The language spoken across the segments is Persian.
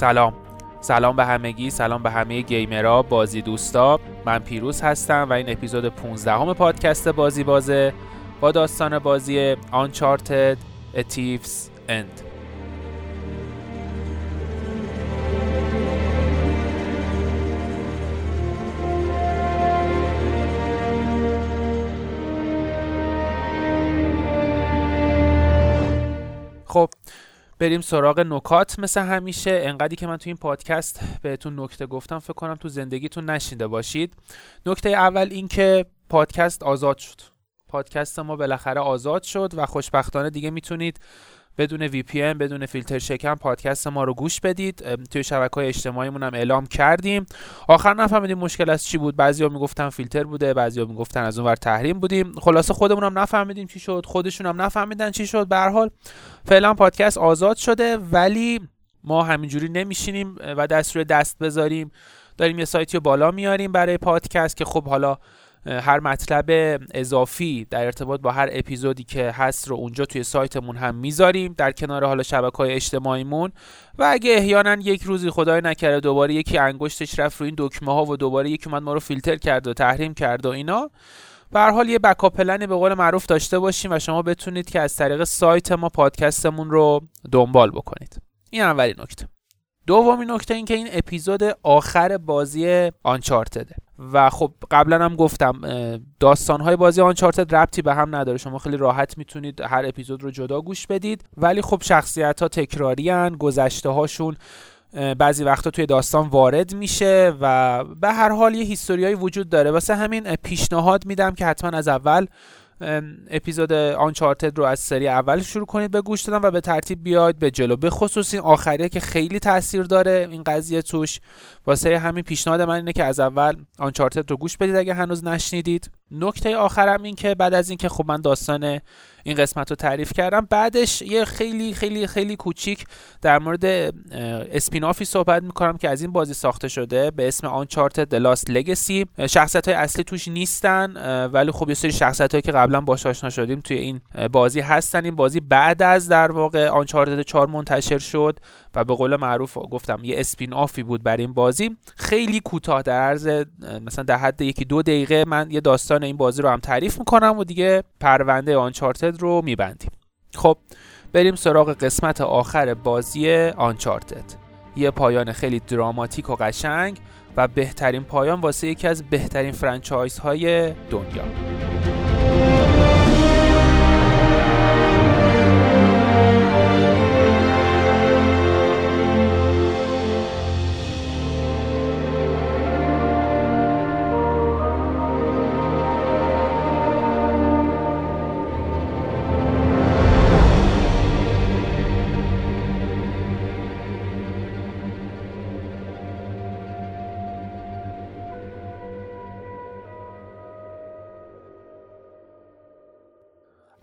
سلام. سلام به همگی سلام به همه گیمرها بازی دوستا. من پیروز هستم و این اپیزود 15 همه پادکست بازی بازه با داستان بازی Uncharted A Thief's End. خب بریم سراغ نکات مثل همیشه. انقدری که من تو این پادکست بهتون نکته گفتم فکر کنم تو زندگیتون نشینده باشید. نکته اول این که پادکست آزاد شد. پادکست ما بالاخره آزاد شد و خوشبختانه دیگه می‌تونید بدون وی پی بدون فیلتر شکن پادکست ما رو گوش بدید. توی شبکه های اجتماعیمون هم اعلام کردیم. آخر نفهمیدیم مشکل از چی بود. بعضیا می‌گفتن فیلتر بوده بعضیا می‌گفتن از اونور تحریم بودیم. خلاصه خودمون هم نفهمیدیم چی شد خودشون هم نفهمیدن چی شد. به حال فعلا پادکست آزاد شده ولی ما همینجوری نمیشینیم و دست روی دست بذاریم. داریم یه سایتی بالا میاریم برای پادکست که خب حالا هر مطلب اضافی در ارتباط با هر اپیزودی که هست رو اونجا توی سایتمون هم می‌ذاریم در کنار حالا شبکه های اجتماعیمون. و اگه احیانا یک روزی خدای نکرده دوباره یکی انگشتش رفت رو این دکمه ها و دوباره یکی اومد ما رو فیلتر کرد و تحریم کرد و اینا به حال یه بکاپ پلنی به قول معروف داشته باشیم و شما بتونید که از طریق سایت ما پادکستمون رو دنبال بکنید. این اولین نکته. دومین نکته این که این اپیزود آخر بازی آنچارتده و خب قبلا هم گفتم داستانهای بازی آنچارتد ربطی به هم نداره. شما خیلی راحت می‌تونید هر اپیزود رو جدا گوش بدید. ولی خب شخصیت ها تکراری هن گذشته هاشون بعضی وقتا توی داستان وارد میشه و به هر حال یه هیستوریایی وجود داره. واسه همین پیشنهاد میدم که حتما از اول اپیزود آنچارتد رو از سری اول شروع کنید به گوش دادن و به ترتیب بیاید به جلو. به خصوص این آخریه که خیلی تاثیر داره این قضیه توش. واسه همین پیشنهاد من اینه که از اول آنچارتد رو گوش بدید اگه هنوز نشنیدید. نکته آخرم این که بعد از اینکه خب من داستان این قسمت رو تعریف کردم. بعدش یه خیلی خیلی خیلی کوچیک در مورد اسپینافی صحبت می‌کنم که از این بازی ساخته شده به اسم آنچارت د لاست لگسی شخصیت های اصلی توش نیستن ولی خب یه سری شخصیت هایی که قبلا باش آشنا شدیم توی این بازی هستن. این بازی بعد از در واقع آنچارتد 4 منتشر شد و به قول معروف گفتم یه اسپین آفی بود برای این بازی. خیلی کوتاه در عرض مثلا در حد یکی دو دقیقه من یه داستان این بازی رو هم تعریف می‌کنم و دیگه پرونده آنچارتد رو میبندیم. خب بریم سراغ قسمت آخر بازی آنچارتد. یه پایان خیلی دراماتیک و قشنگ و بهترین پایان واسه یکی از بهترین فرانچایز های دنیا.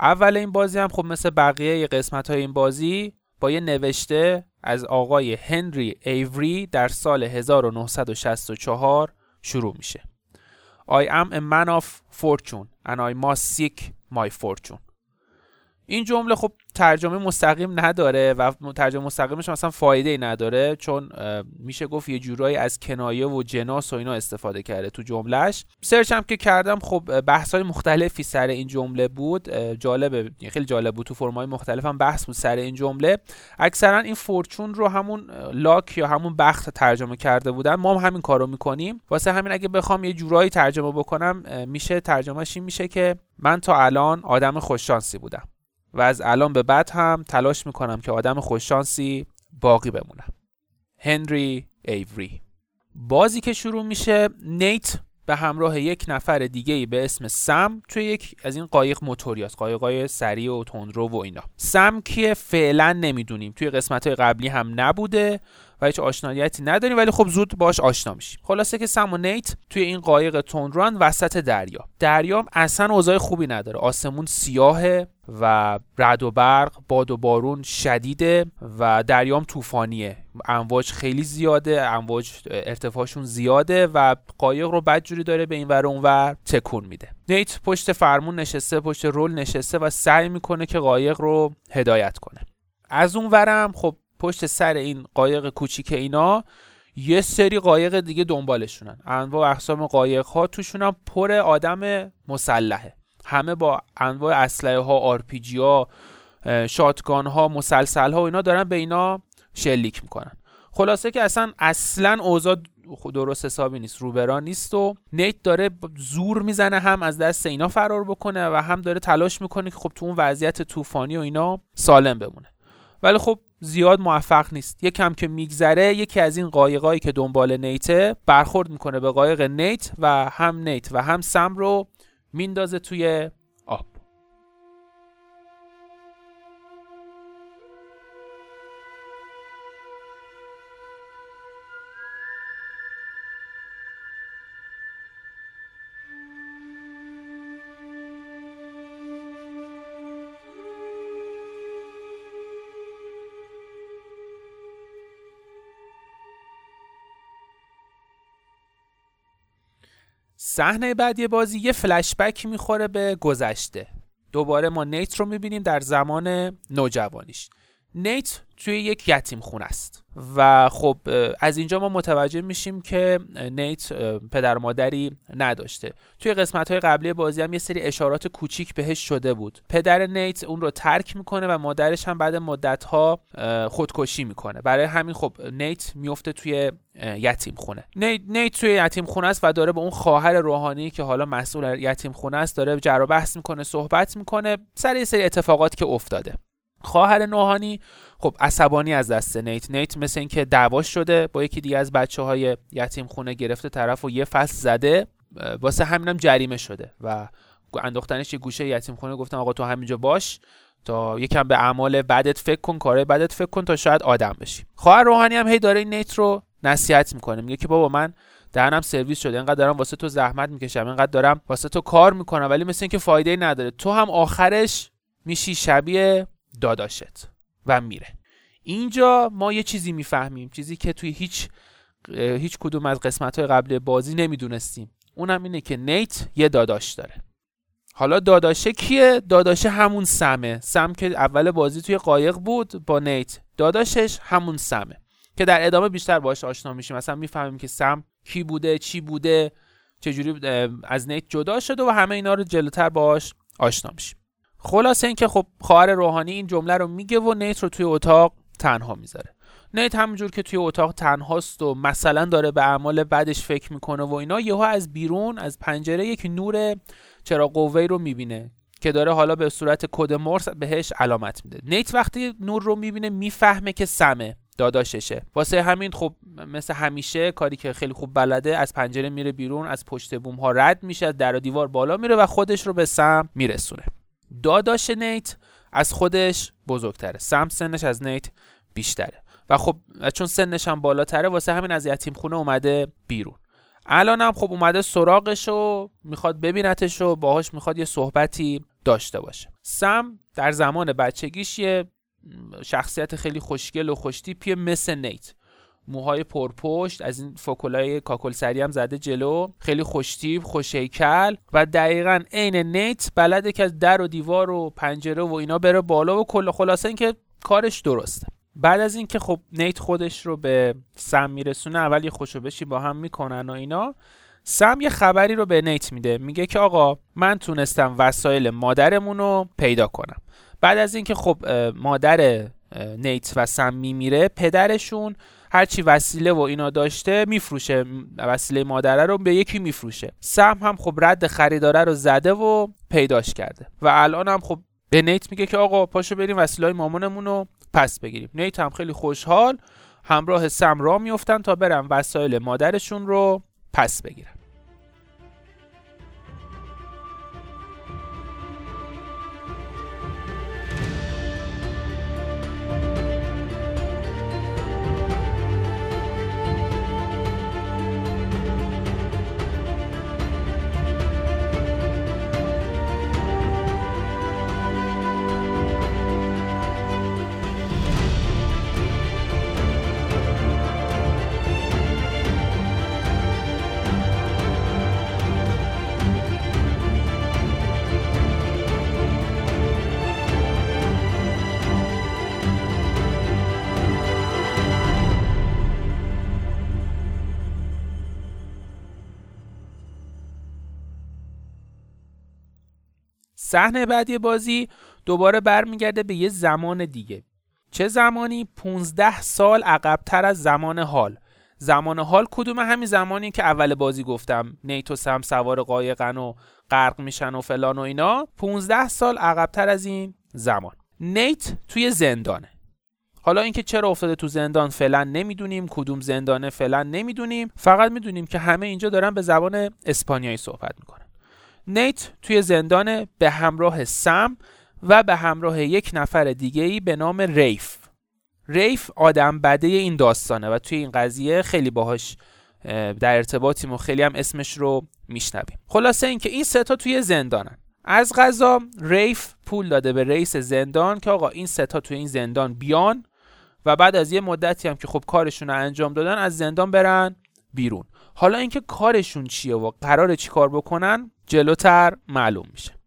اول این بازی هم خب مثل بقیه قسمت های این بازی با یه نوشته از آقای هنری ایوری در سال 1964 شروع میشه. I am a man of fortune and I must seek my fortune. این جمله خب ترجمه مستقیم نداره و ترجمه مستقیمش مثلا فایده ای نداره چون میشه گفت یه جورایی از کنایه و جناس و اینا استفاده کرده تو جملهش سرچ هم که کردم خب بحث های مختلفی سر این جمله بود. جالبه خیلی جالب بود. تو فرمای مختلف هم بحث بود سر این جمله. اکثرا این فورچون رو همون لاک یا همون بخت ترجمه کرده بودن. ما هم همین کارو می‌کنیم. واسه همین اگه بخوام یه جورایی ترجمه بکنم میشه ترجمهش این میشه که من تا الان آدم خوششانسی بودم. و از الان به بعد هم تلاش می‌کنم که آدم خوششانسی باقی بمونم. هنری ایوری. بازی که شروع میشه نیت به همراه یک نفر دیگه ای به اسم سم توی یک از این قایق موتوریاست. قایقای سریع و تندرو و اینا. سم کیه؟ فعلا نمی‌دونیم. توی قسمت های قبلی هم نبوده. و هیچ آشنایتی نداریم ولی خب زود باش آشنا میشیم خلاصه که سم و نیت توی این قایق تندروان وسط دریا. دریا اصلا اوضاع خوبی نداره. آسمون سیاهه و رد و برق باد و بارون شدیده و دریام طوفانیه. امواج خیلی زیاده امواج ارتفاعشون زیاده و قایق رو بدجوری داره به این ور اونور تکون میده. نیت پشت فرمون نشسته پشت رل نشسته و سعی می‌کنه که قایق رو هدایت کنه. از اون ورم خب پشت سر این قایق کوچیک اینا یه سری قایق دیگه دنبالشونن. انواع اقسام قایق ها توشون پر آدم مسلحه. همه با انواع اسلحه ها آرپیجی ها شاتگان ها مسلسل ها و اینا دارن به اینا شلیک می‌کنن. خلاصه که اصلا اصلا اوضاع درست حسابی نیست. روبرا نیست و نیت داره زور می‌زنه هم از دست اینا فرار بکنه و هم داره تلاش می‌کنه که خب تو اون وضعیت طوفانی و اینا سالم بمونه. ولی خب زیاد موفق نیست. یکم که میگذره یکی از این قایقایی که دنبال نیته برخورد می‌کنه به قایق نیت و هم نیت و هم سم رو میندازه توی صحنه بعدی بازی یه فلشبک می‌خوره به گذشته. دوباره ما نیت رو می‌بینیم در زمان نوجوانیش. نیت توی یک یتیم خونه است. و خب از اینجا ما متوجه میشیم که نیت پدر مادری نداشته. توی قسمت های قبلی بازی هم یه سری اشارات کوچیک بهش شده بود. پدر نیت اون رو ترک می‌کنه و مادرش هم بعد مدت ها خودکشی می‌کنه. برای همین خب نیت میفته توی یتیم خونه. نیت, نیت توی یتیم خونه است و داره به اون خواهر روحانی که حالا مسئول یتیم خونه است داره جر بحث می‌کنه صحبت می‌کنه سر یه سری اتفاقات که افتاده. خواهر نوحانی خب عصبانی از دست نیت. نیت مثل اینکه دعواش شده با یکی دیگه از بچه های یتیم خونه گرفته طرف و یه فصل زده واسه همینم جریمه شده و انداختنش یه گوشه یتیم خونه. گفتم آقا تو همینجا باش تا یکم به اعمال بعدت فکر کن کارهای بعدت فکر کن تا شاید آدم بشی خواهر روحانی هم هی داره این نیت رو نصیحت می‌کنه. میگه که بابا من دهنم سرویس شده اینقدر دارم واسه تو زحمت می‌کشم اینقدر دارم واسه تو کار می‌کنم ولی مثل اینکه فایده نداره. تو هم آخرش میشی شبیه داداشت و میره. اینجا ما یه چیزی می‌فهمیم چیزی که توی هیچ هیچ کدوم از قسمت های قبل بازی نمی‌دونستیم. اونم اینه که نیت یه داداش داره. حالا داداشه کیه؟ داداشه همون سمه. سم که اول بازی توی قایق بود با نیت. داداشش همون سمه. که در ادامه بیشتر باش آشنا میشیم. مثلا می‌فهمیم که سم کی بوده چی بوده چجوری از نیت جدا شده و همه اینا رو جلوتر باش آشنا میشیم. خلاصه اینکه خب خواهر روحانی این جمله رو میگه و نیت رو توی اتاق تنها می‌ذاره. نیت همونجور که توی اتاق تنهاست و مثلا داره به اعمال بعدش فکر می‌کنه و اینا یهو از بیرون از پنجره یک نور چرا قوه رو می‌بینه که داره حالا به صورت کد مرس بهش علامت میده. نیت وقتی نور رو می‌بینه می‌فهمه که سمه داداششه. واسه همین خب مثل همیشه کاری که خیلی خوب بلده از پنجره میره بیرون از پشت بوم ها رد میشه از در و دیوار بالا میره و خودش رو به سم میرسونه. داداش نیت از خودش بزرگتره. سم سنش از نیت بیشتره. و خب چون سنش هم بالاتره واسه همین از یتیم خونه اومده بیرون. الان هم خب اومده سراغش و می‌خواد ببینتش و باهاش می‌خواد یه صحبتی داشته باشه. سم در زمان بچگیش یه شخصیت خیلی خوشگل و خوشتیپیه مثل نیت. موهای پرپشت از این فوکولای کاکل سری هم زده جلو. خیلی خوشتیب خوشیکل و دقیقا عین نیت بلده که از در و دیوار و پنجره و اینا بره بالا و کل خلاصه اینکه کارش درسته. بعد از اینکه خب نیت خودش رو به سم میرسونه اول یه خوشوبشی با هم می‌کنن و اینا. سم یه خبری رو به نیت میده. میگه که آقا من تونستم وسایل مادرمون رو پیدا کنم. بعد از اینکه خب مادر نیت و سم میمیره پدرشون هرچی وسیله و اینا داشته میفروشه. وسیله مادره رو به یکی میفروشه. سم هم خب رد خریداره رو زده و پیداش کرده. و الان هم خب به نیت میگه که آقا پاشو بریم وسیله مامانمون رو پس بگیریم. نیت هم خیلی خوشحال همراه سم را میفتن تا برن وسایل مادرشون رو پس بگیرن. صحنه بعدی بازی دوباره برمیگرده به یه زمان دیگه. چه زمانی؟ 15 سال عقبتر از زمان حال. زمان حال کدوم همین زمانی که اول بازی گفتم؟ نیتو سم سوار قایقن و غرق میشن و فلان و اینا. 15 سال عقبتر از این زمان. نیت توی زندانه. حالا اینکه چرا افتاده تو زندان فعلا نمی‌دونیم کدوم زندانه فعلا نمی‌دونیم. فقط می‌دونیم که همه اینجا دارن به زبان اسپانیایی صحبت می‌کنن. نیت توی زندان به همراه سم و به همراه یک نفر دیگه ای به نام ریف. ریف آدم بده این داستانه و توی این قضیه خیلی باهاش در ارتباطیم و خیلی هم اسمش رو میشنویم. خلاصه اینکه این ستا توی زندانن. از غذا ریف پول داده به رئیس زندان که آقا این ستا توی این زندان بیان و بعد از یه مدتی هم که خب کارشون رو انجام دادن از زندان برن بیرون. حالا اینکه کارشون چیه و قرار چی کار بکنن؟ جلوتر معلوم میشه.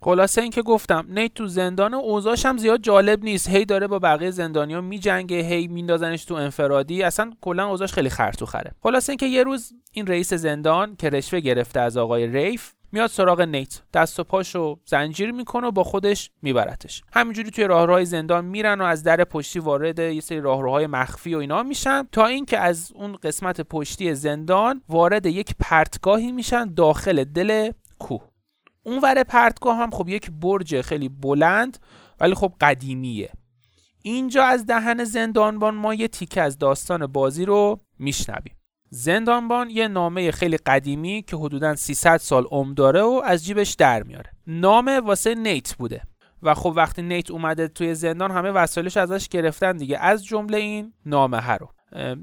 خلاصه اینکه گفتم نیت تو زندان اوضاعش هم زیاد جالب نیست. هی داره با بقیه زندانیا میجنگه هی میندازنش تو انفرادی. اصلا کلا اوضاعش خیلی خرطو خره خلاصه اینکه یه روز این رئیس زندان که رشوه گرفته از آقای ریف. میاد سراغ نیت. دست و پاشو زنجیر می‌کنه و با خودش میبرتش. همینجوری توی راهروهای زندان میرن و از در پشتی وارد یه سری راهروهای مخفی و اینا میشن تا اینکه از اون قسمت پشتی زندان وارد یک پرتگاهی میشن داخل دل کوه. اون ور پرتگاه هم خب یک برج خیلی بلند ولی خب قدیمیه. اینجا از دهن زندانبان ما یه تیکه از داستان بازی رو میشنویم. زندانبان یه نامه خیلی قدیمی که حدودا 300 سال عمر داره و از جیبش در میاره. نامه واسه نیت بوده. و خب وقتی نیت اومده توی زندان همه وسایلش ازش گرفتن دیگه. از جمله این نامه رو.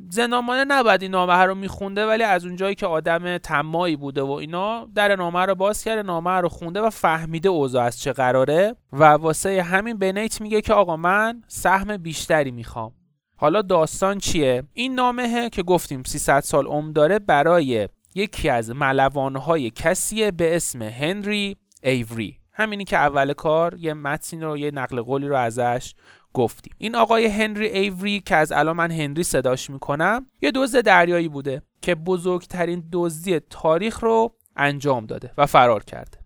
زندانبانه نباید این نامه رو میخونده ولی از اونجایی که آدم تمایی بوده و اینا در نامه رو باز کرده نامه رو خونده و فهمیده اوضاع از چه قراره. و واسه همین به نیت میگه که آقا من سهم بیشتری می‌خوام. حالا داستان چیه؟ این نامه که گفتیم 300 سال عمر داره برای یکی از ملوانهای کسیه به اسم هنری ایوری. همینی که اول کار یه متن رو یه نقل قولی رو ازش گفتیم. این آقای هنری ایوری که از الان من هنری صداش می‌کنم یه دزد دریایی بوده که بزرگترین دزدی تاریخ رو انجام داده و فرار کرده.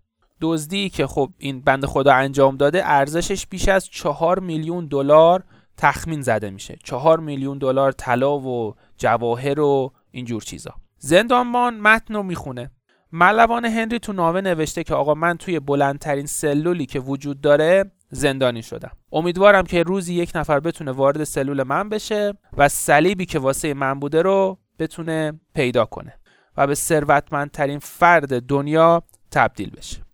دزدی که خب این بند خدا انجام داده ارزشش بیش از چهار میلیون دلار تخمین زده میشه. چهار میلیون دلار طلا و جواهر و اینجور چیزا. زندانبان متن رو می‌خونه. ملوان هنری تو نامه نوشته که آقا من توی بلندترین سلولی که وجود داره زندانی شدم. امیدوارم که روزی یک نفر بتونه وارد سلول من بشه و صلیبی که واسه من بوده رو بتونه پیدا کنه و به ثروتمندترین فرد دنیا تبدیل بشه.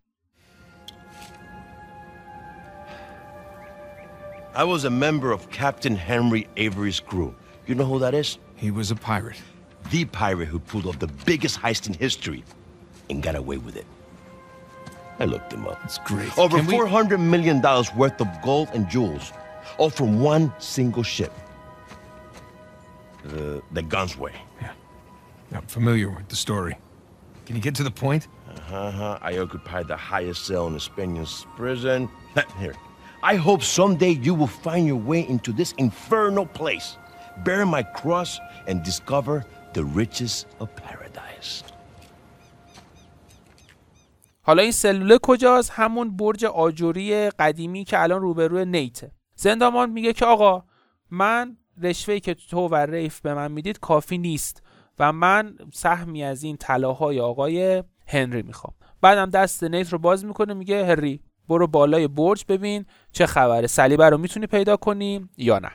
I was a member of Captain Henry Avery's crew. You know who that is? He was a pirate. The pirate who pulled off the biggest heist in history and got away with it. I looked him up. It's great. Over Can we- four hundred million dollars worth of gold and jewels, all from one single ship. The the Gunsway. I'm familiar with the story. Can you get to the point? Uh-huh. I occupied the highest cell in the Spaniards prison. Here. I hope someday you will find your way into this infernal place, bear my cross, and discover the riches of paradise. حالا این سلوله کجاست؟ همون برج آجوری قدیمی که الان روبروی نیته. زندامان میگه که آقا من رشوهی که تو و ریف به من می‌دید کافی نیست و من سهمی از این طلاهای آقای هنری می‌خوام. بعدم دست نیت رو باز می‌کنه میگه هنری برو بالای برج ببین چه خبره. صلیبه رو می‌تونی پیدا کنی یا نه.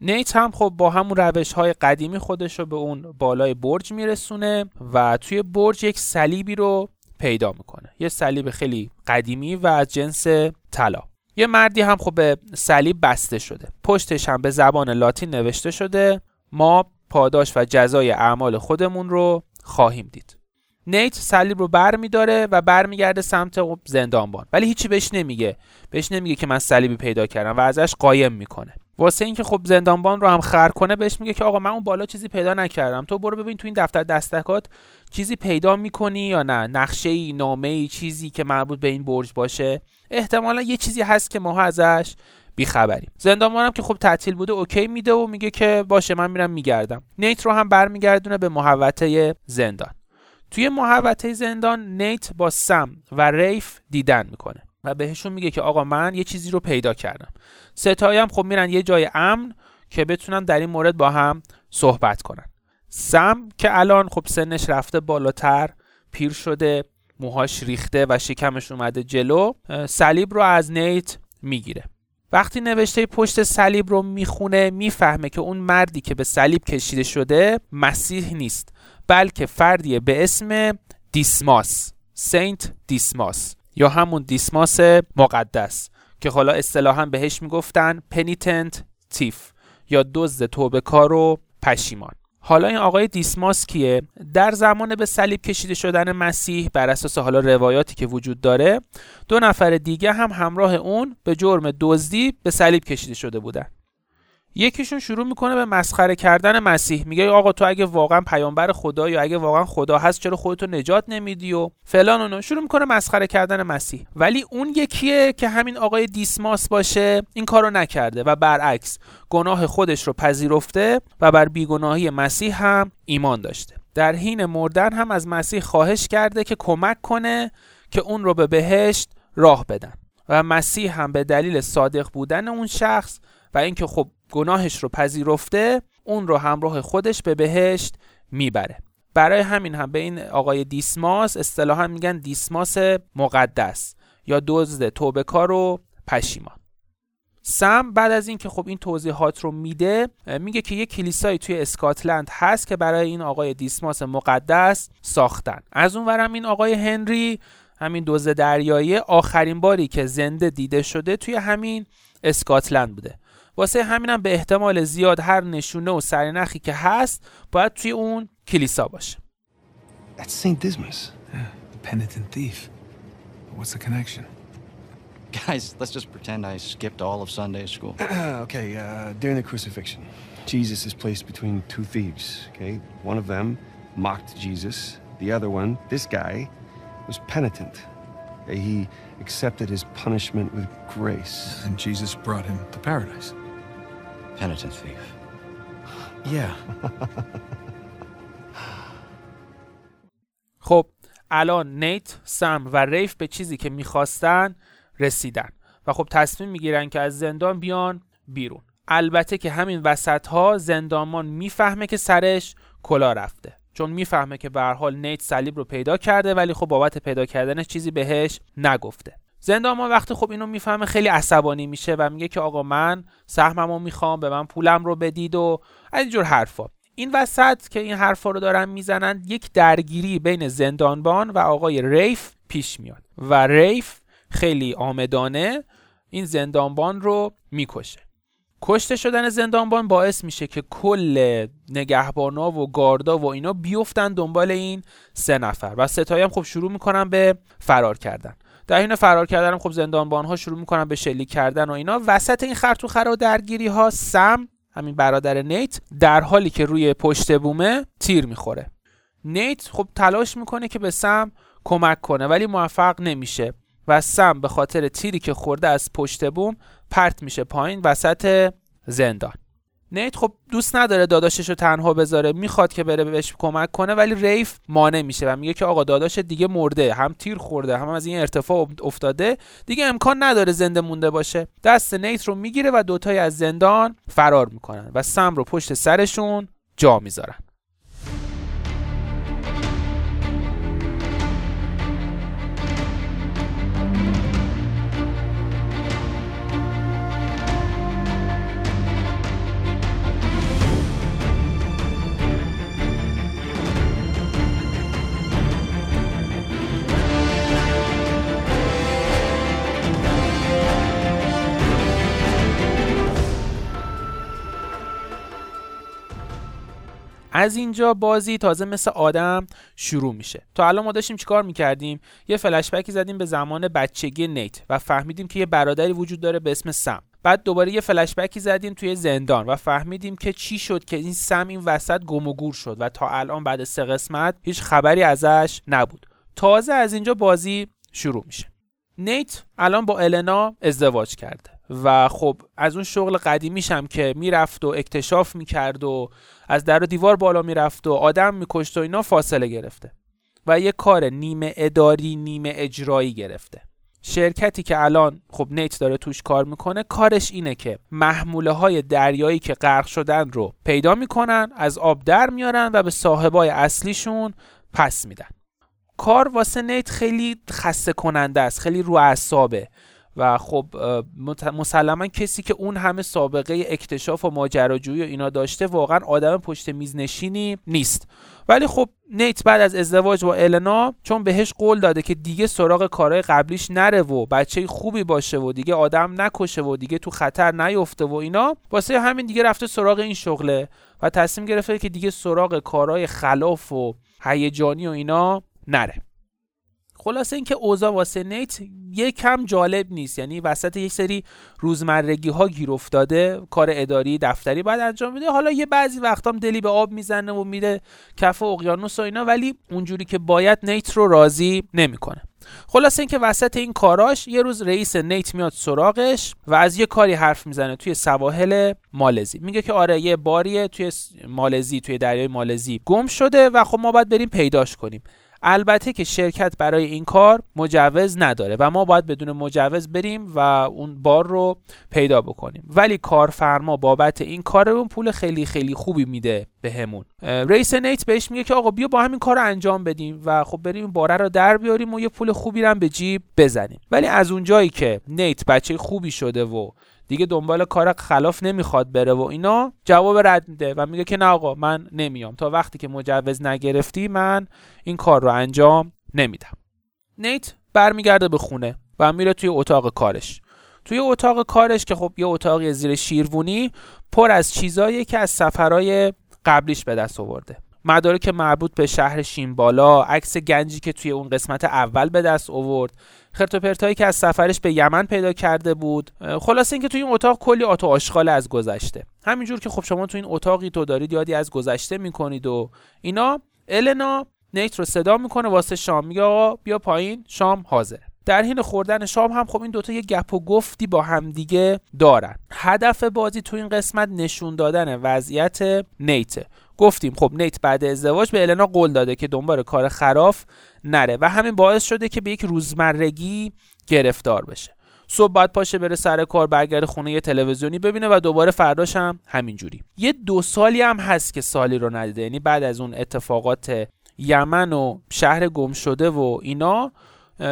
نیت هم خب با همون روش های قدیمی خودش رو به اون بالای برج میرسونه و توی برج یک صلیبی رو پیدا می‌کنه. یه صلیب خیلی قدیمی و از جنس طلا. یه مردی هم خب به صلیب بسته شده. پشتش هم به زبان لاتین نوشته شده. ما پاداش و جزای اعمال خودمون رو خواهیم دید. نیت صلیب رو بر میداره و برمیگرده سمت زندانبان. ولی هیچی بهش نمیگه. بهش نمیگه که من صلیبی پیدا کردم و ازش قایم می‌کنه. واسه اینکه خب زندانبان رو هم خر کنه بهش میگه که آقا من اون بالا چیزی پیدا نکردم. تو برو ببین تو این دفتر دستکات چیزی پیدا می‌کنی یا نه؟ نقشه ای نامه ای چیزی که مربوط به این برج باشه؟ احتمالا یه چیزی هست که ما ازش بیخبریم. زندانبانم که خب تعطیل بوده اوکی میده و میگه که باشه من میرم میگردم. نیت رو هم برمیگردونه به محوطه زندان. توی محوطه زندان نیت با سم و ریف دیدن می‌کنه و بهشون میگه که آقا من یه چیزی رو پیدا کردم. ستایی هم خب میرن یه جای امن که بتونن در این مورد با هم صحبت کنن. سم که الان خب سنش رفته بالاتر پیر شده موهاش ریخته و شکمش اومده جلو صلیب رو از نیت می‌گیره. وقتی نوشته پشت صلیب رو می‌خونه می‌فهمه که اون مردی که به صلیب کشیده شده مسیح نیست. بلکه فردیه به اسم دیسماس Saint دیسماس یا همون دیسماس مقدس که حالا اصطلاحا بهش می‌گفتن Penitent Thief یا دزد توبه کار و پشیمان. حالا این آقای دیسماس کیه؟ در زمان به صلیب کشیده شدن مسیح بر اساس حالا روایاتی که وجود داره دو نفر دیگه هم همراه اون به جرم دزدی به صلیب کشیده شده بودن. یکیشون شروع می‌کنه به مسخره کردن مسیح. میگه آقا تو اگه واقعا پیامبر خدا یا اگه واقعا خدا هست چرا خودتو نجات نمیدی و فلان اونو شروع می‌کنه مسخره کردن مسیح. ولی اون یکیه که همین آقای دیسماس باشه این کارو نکرده و برعکس گناه خودش رو پذیرفته و بر بیگناهی مسیح هم ایمان داشته. در حین مردن هم از مسیح خواهش کرده که کمک کنه که اون رو به بهشت راه بدن. و مسیح هم به دلیل صادق بودن اون شخص و اینکه خب گناهش رو پذیرفته اون رو همراه خودش به بهشت می‌بره. برای همین هم به این آقای دیسماس اصطلاحا میگن دیسماس مقدس یا دزد توبکار و پشیمان. سم بعد از اینکه خب این توضیحات رو میده میگه که یه کلیسایی توی اسکاتلند هست که برای این آقای دیسماس مقدس ساختن. از اون ورم این آقای هنری همین دوز دریایی آخرین باری که زنده دیده شده توی همین اسکاتلند بوده. واسه همینم به احتمال زیاد هر نشونه و سرنخی که هست باید توی اون کلیسا باشه That's St. Dismas. Yeah, the penitent thief. What's the connection? Guys, let's just pretend I skipped all of Sunday school. okay, uh, during the crucifixion, Jesus is placed between two thieves, okay? One of them mocked Jesus. The other one, this guy, was penitent. He accepted his punishment with grace. And Jesus brought him to paradise. Penitent thief. Yeah. خب الان نیت، سم و ریف به چیزی که می‌خواستن رسیدن و خب تصمیم می‌گیرن که از زندان بیان بیرون البته که همین وسط ها زندانمان می‌فهمه که سرش کلا رفته چون می‌فهمه که به حال نیت صلیب رو پیدا کرده ولی خب بابت پیدا کردنش چیزی بهش نگفته زندانمان وقتی خب اینو می‌فهمه خیلی عصبانی میشه و میگه که آقا من سهممو می‌خوام به من پولم رو بدید و از اینجور حرفا. این وسط که این حرفا رو دارن می‌زنن یک درگیری بین زندانبان و آقای ریف پیش میاد و ریف خیلی آمدانه این زندانبان رو می‌کشه. کشته شدن زندانبان باعث میشه که کل نگهبانا و گاردا و اینا بیفتن دنبال این سه نفر و ستایی هم خب شروع می‌کنن به فرار کردن. در این فرار کردن هم خب زندانبان ها شروع می‌کنن به شلیک کردن و اینا. وسط این خرطو خرا درگیری ها سم همین برادر نیت در حالی که روی پشت بومه تیر می‌خوره. نیت خب تلاش می‌کنه که به سم کمک کنه ولی موفق نمیشه و سم به خاطر تیری که خورده از پشت بوم پرت میشه پایین وسط زندان. نیت خب دوست نداره داداشش رو تنها بذاره می‌خواد که بره بهش کمک کنه ولی ریف مانع میشه و میگه که آقا داداش دیگه مرده هم تیر خورده هم از این ارتفاع افتاده دیگه امکان نداره زنده مونده باشه. دست نیت رو می‌گیره و دوتای از زندان فرار می‌کنن و سم رو پشت سرشون جا می‌ذارن. از اینجا بازی تازه مثل آدم شروع میشه. تا الان ما داشتیم چیکار می‌کردیم؟ یه فلشبکی زدیم به زمان بچگی نیت و فهمیدیم که یه برادری وجود داره به اسم سم. بعد دوباره یه فلشبکی زدیم توی زندان و فهمیدیم که چی شد که این سم این وسط گم و گور شد و تا الان بعد سه قسمت هیچ خبری ازش نبود. تازه از اینجا بازی شروع میشه. نیت الان با النا ازدواج کرده و خب از اون شغل قدیمیش هم که می‌رفت و اکتشاف می‌کرد و از در و دیوار بالا می‌رفت و آدم میکشت و اینا فاصله گرفته. و یه کار نیمه اداری نیمه اجرایی گرفته. شرکتی که الان خب نیت داره توش کار می‌کنه کارش اینه که محموله های دریایی که غرق شدن رو پیدا می‌کنن از آب در میارن و به صاحبای اصلیشون پس میدن. کار واسه نیت خیلی خسته کننده است خیلی رو اعصابه. و خب مسلما کسی که اون همه سابقه اکتشاف و ماجراجویی و اینا داشته واقعا آدم پشت میز نشینی نیست. ولی خب نیت بعد از ازدواج با النا چون بهش قول داده که دیگه سراغ کارهای قبلیش نره و بچه خوبی باشه و دیگه آدم نکشه و دیگه تو خطر نیفته و اینا واسه همین دیگه رفته سراغ این شغله و تصمیم گرفته که دیگه سراغ کارهای خلاف و هیجانی و اینا نره. خلاصه اینکه اوضاع واسه نیت یه کم جالب نیست. یعنی وسط یک سری روزمرگی ها گیر افتاده کار اداری دفتری بعد انجام میده. حالا یه بعضی وقتام دلی به آب می‌زنه و میره کف اقیانوس و اینا ولی اونجوری که باید نیت رو راضی نمی‌کنه. خلاصه اینکه وسط این کاراش یه روز رئیس نیت میاد سراغش و از یه کاری حرف می‌زنه توی سواحل مالزی. میگه که آره یه باریه توی مالزی توی دریای مالزی گم شده و خب ما باید بریم پیداش کنیم. البته که شرکت برای این کار مجوز نداره و ما باید بدون مجوز بریم و اون بار رو پیدا بکنیم. ولی کارفرما بابت این کار اون پول خیلی خیلی خوبی میده بهمون. به رئیس نیت بهش میگه که آقا بیا با همین کار رو انجام بدیم و خب بریم باره رو در بیاریم و یه پول خوبی رو به جیب بزنیم. ولی از اونجایی که نیت بچه خوبی شده و دیگه دنبال کار خلاف نمی‌خواد بره و اینا جواب رد میده و میگه که نه آقا من نمیام. تا وقتی که مجوز نگرفتی من این کار رو انجام نمیدم. نیت برمیگرده به خونه و میره توی اتاق کارش. توی اتاق کارش که خب یه اتاقی زیر شیروونی پر از چیزایی که از سفرهای قبلیش به دست آورده. مدارک مربوط به شهر شیمبالا عکس گنجی که توی اون قسمت اول به دست آورد. خرت که از سفرش به یمن پیدا کرده بود. خلاصه اینکه توی این اتاق کلی آتو آشغال از گذشته. همینجور که خب شما توی این اتاقی تو دارید یادی از گذشته می‌کنید و اینا. النا نیت رو صدا می‌کنه واسه شام میگه آقا بیا پایین شام حاضره. در حین خوردن شام هم خب این دوتا یه گپ و گفتی با همدیگه دارن. هدف بازی تو این قسمت نشون دادن وضعیت نیته گفتیم خب نیت بعد ازدواج به النا قول داده که دنبال کار خراف نره و همین باعث شده که به یک روزمرگی گرفتار بشه. صبح باید پاشه بره سر کار برگرده خونه یه تلویزیونی ببینه و دوباره فرداش هم همینجوری. یه دو سالی هم هست که سالی رو ندیده یعنی بعد از اون اتفاقات یمن و شهر گم شده و اینا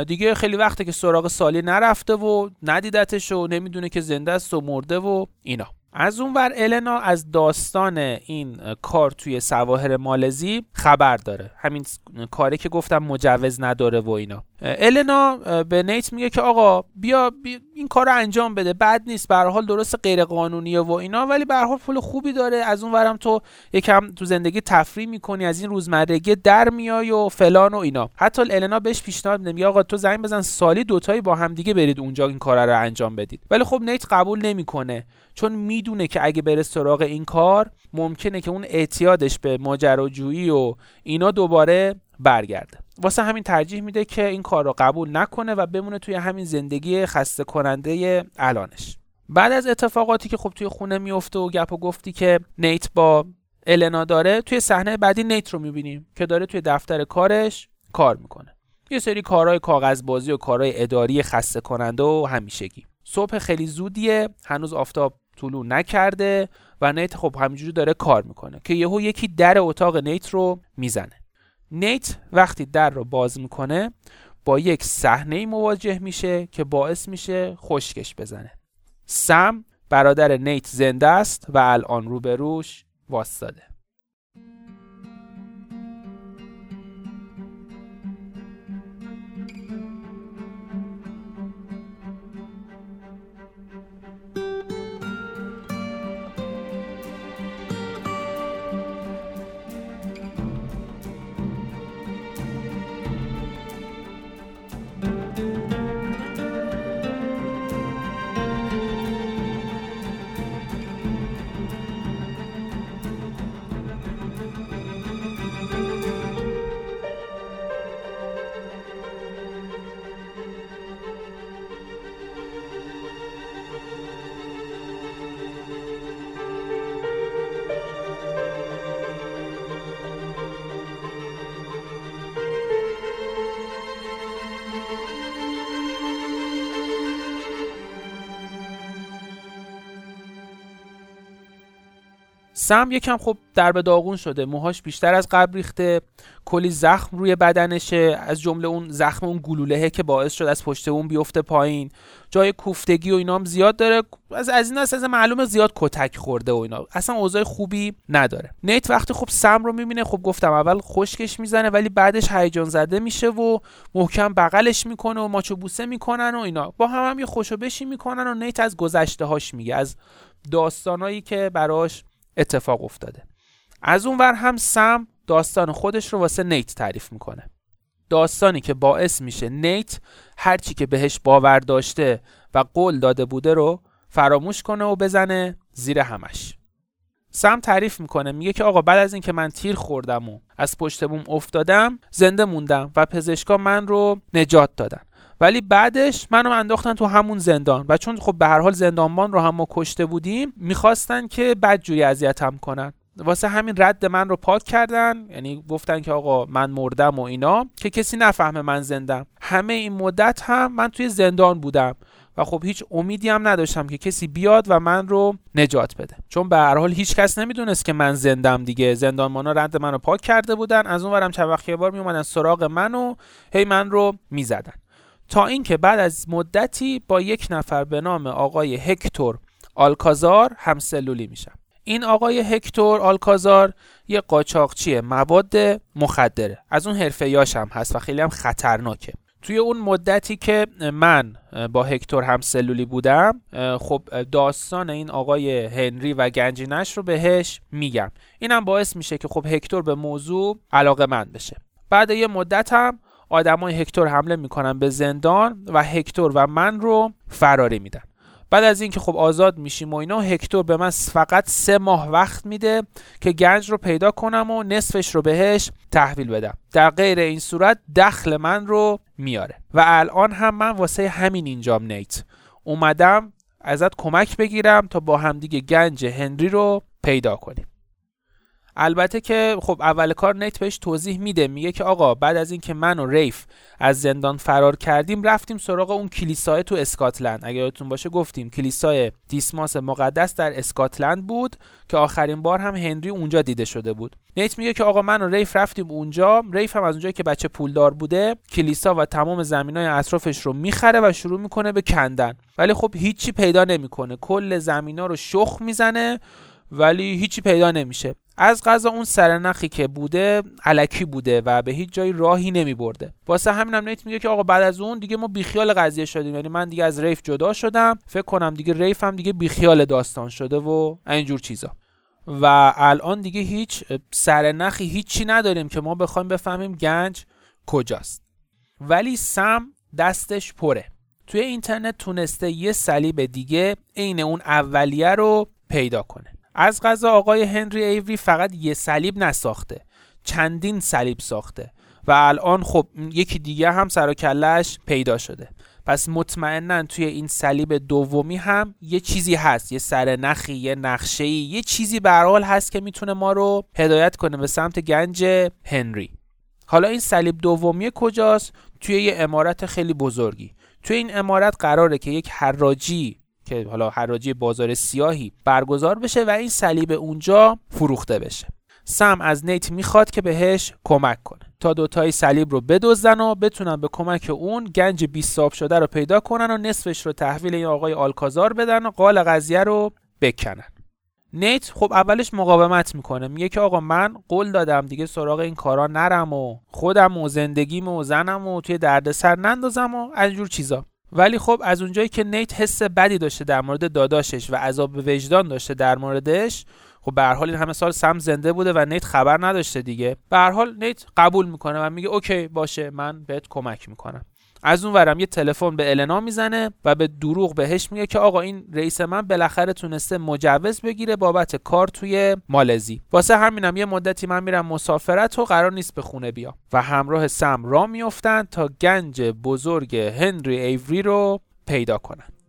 دیگه خیلی وقته که سراغ سالی نرفته و ندیدتش و نمی‌دونه که زنده است و مرده و اینا. از اون ور النا از داستان این کار توی سواحل مالزی خبر داره. همین کاری که گفتم مجوز نداره و اینا. النا به نیت میگه که آقا بیا, این کار رو انجام بده. بد نیست. به حال درست غیر قانونیه و اینا ولی به حال پول خوبی داره. از اون ورم تو یکم تو زندگی تفریح می‌کنی از این روزمرگی در میای و فلان و اینا. حتی النا بهش پیشنهاد میده آقا تو زنگ بزن سالی دوتایی با هم دیگه برید اونجا این کار رو انجام بدید. ولی خب نیت قبول نمی‌کنه. چون می‌دونه که اگه بره سراغ این کار ممکنه که اون اعتیادش به ماجراجویی و اینا دوباره برگرده. واسه همین ترجیح میده که این کار رو قبول نکنه و بمونه توی همین زندگی خسته کننده الانش. بعد از اتفاقاتی که خب توی خونه میفته و گپ و گفتی که نیت با النا داره توی صحنه بعدی نیت رو می‌بینیم که داره توی دفتر کارش کار می‌کنه. یه سری کارهای کاغذبازی و کارهای اداری خسته کننده و همیشگی. صبح خیلی زودیه هنوز آفتاب طلوع نکرده و نیت خب همینجوری داره کار می‌کنه که یهو یکی در اتاق نیت رو می‌زنه. نیت وقتی در رو باز می‌کنه با یک صحنه مواجه میشه که باعث میشه خشکش بزنه. سم برادر نیت زنده است و الان روبروش واستاده سم یکم خب در به داغون شده. موهاش بیشتر از قبل ریخته. کلی زخم روی بدنشه. از جمله اون زخم اون گلولهه که باعث شد از پشت اون بیفته پایین. جای کوفتگی و اینام زیاد داره. از از این است از معلومه زیاد کتک خورده و اینا. اصلا اوضاع خوبی نداره. نیت وقتی خب سم رو می‌بینه خب گفتم اول خشکش می‌زنه ولی بعدش هیجان زده میشه و محکم بغلش می‌کنه و ماچو بوسه می‌کنن و اینا. با هم هم یه خوشو بشی می‌کنن و نیت از گذشته هاش میگه. از داستانایی که براش اتفاق افتاده. از اون ور هم سم داستان خودش رو واسه نیت تعریف می‌کنه. داستانی که باعث میشه نیت هرچی که بهش باور داشته و قول داده بوده رو فراموش کنه و بزنه زیر همش. سم تعریف می‌کنه میگه که آقا بعد از اینکه من تیر خوردم و از پشت بوم افتادم زنده موندم و پزشکا من رو نجات دادن. ولی بعدش منو انداختن تو همون زندان. و چون خب به هر حال زندانبان رو هم ما کشته بودیم می‌خواستن که بدجوری اذیتم کنن. واسه همین رد من رو پاک کردن. یعنی گفتن که آقا من مردم و اینا که کسی نفهمه من زندم. همه این مدت هم من توی زندان بودم. و خب هیچ امیدی هم نداشتم که کسی بیاد و من رو نجات بده. چون به هر حال هیچ کس نمی‌دونست که من زندم دیگه. زندانبانا رد منو پاک کرده بودن. از اون ورم چند وقت یه بار میومدن سراغ من و هی من رو می‌زدن. تا اینکه بعد از مدتی با یک نفر به نام آقای هکتور آلکازار همسلولی میشم. این آقای هکتور آلکازار یه قاچاقچی مواد مخدره. از اون حرفه هم هست و خیلی هم خطرناکه. توی اون مدتی که من با هکتور هم سلولی بودم خب داستان این آقای هنری و گنجینش رو بهش میگم. اینم باعث میشه که خب هکتور به موضوع علاقه من بشه. بعد یه مدت هم آدمای هکتور حمله می‌کنن به زندان و هکتور و من رو فراری میدن. بعد از اینکه خب آزاد میشیم و اینا هکتور به من فقط سه ماه وقت میده که گنج رو پیدا کنم و نصفش رو بهش تحویل بدم. در غیر این صورت دخل من رو میاره. و الان هم من واسه همین اینجام نیت. اومدم ازت کمک بگیرم تا با همدیگه گنج هنری رو پیدا کنیم. البته که خب اول کار نیت بهش توضیح میده میگه که آقا بعد از اینکه من و ریف از زندان فرار کردیم رفتیم سراغ اون کلیسای تو اسکاتلند. اگر یادتون باشه گفتیم کلیسای دیسماس مقدس در اسکاتلند بود که آخرین بار هم هنری اونجا دیده شده بود. نیت میگه که آقا من و ریف رفتیم اونجا ریف هم از اونجایی که بچه پولدار بوده کلیسا و تمام زمینای اطرافش رو می‌خره و شروع می‌کنه به کندن. ولی خب هیچی پیدا نمی‌کنه. کل زمینا رو شخم می‌زنه ولی هیچی پیدا نمیشه. از قضا اون سرنخی که بوده الکی بوده و به هیچ جای راهی نمی برده واسه همین هم نیت میگه که آقا بعد از اون دیگه ما بیخیال قضیه شدیم. یعنی من دیگه از ریف جدا شدم. فکر کنم دیگه ریف هم دیگه بیخیال داستان شده و اینجور چیزا. و الان دیگه هیچ سرنخی هیچی نداریم که ما بخوایم بفهمیم گنج کجاست. ولی سم دستش پره. توی اینترنت تونسته یه صلیب دیگه عین اون اولیه رو پیدا کنه. از غذا آقای هنری ایوری فقط یه صلیب نساخته چندین صلیب ساخته و الان خب یکی دیگه هم سر کلش پیدا شده. پس مطمئنا توی این صلیب دومی هم یه چیزی هست یه سر نخی یه نقشه یه چیزی به حال هست که می‌تونه ما رو هدایت کنه به سمت گنج هنری. حالا این صلیب دومی کجاست؟ توی یه امارت خیلی بزرگی. توی این امارت قراره که یک حراجی که حالا حراجی بازار سیاهی برگزار بشه و این صلیب اونجا فروخته بشه. سم از نیت می‌خواد که بهش کمک کنه. تا دوتای صلیب رو بدزدن و بتونن به کمک اون گنج بیستاب شده رو پیدا کنن و نصفش رو تحویل این آقای آلکازار بدن و قال قضیه رو بکنن. نیت خب اولش مقاومت می‌کنه. میگه که آقا من قول دادم دیگه سراغ این کارا نرم و خودم و زندگیم و زنم و توی دردسر نندازم و از جور چیزا. ولی خب از اونجایی که نیت حس بدی داشته در مورد داداشش و عذاب وجدان داشته در موردش خب به حال این همه سال سم زنده بوده و نیت خبر نداشته دیگه. به حال نیت قبول می‌کنه و میگه اوکی باشه من بهت کمک می‌کنم. از اون ورم یه تلفن به النا می‌زنه و به دروغ بهش میگه که آقا این رئیس من بالاخره تونسته مجوز بگیره بابت کار توی مالزی. واسه همینم یه مدتی من میرم مسافرت و قرار نیست به خونه بیام. و همراه سم را میفتن تا گنج بزرگ هنری ایوری رو پیدا کنن.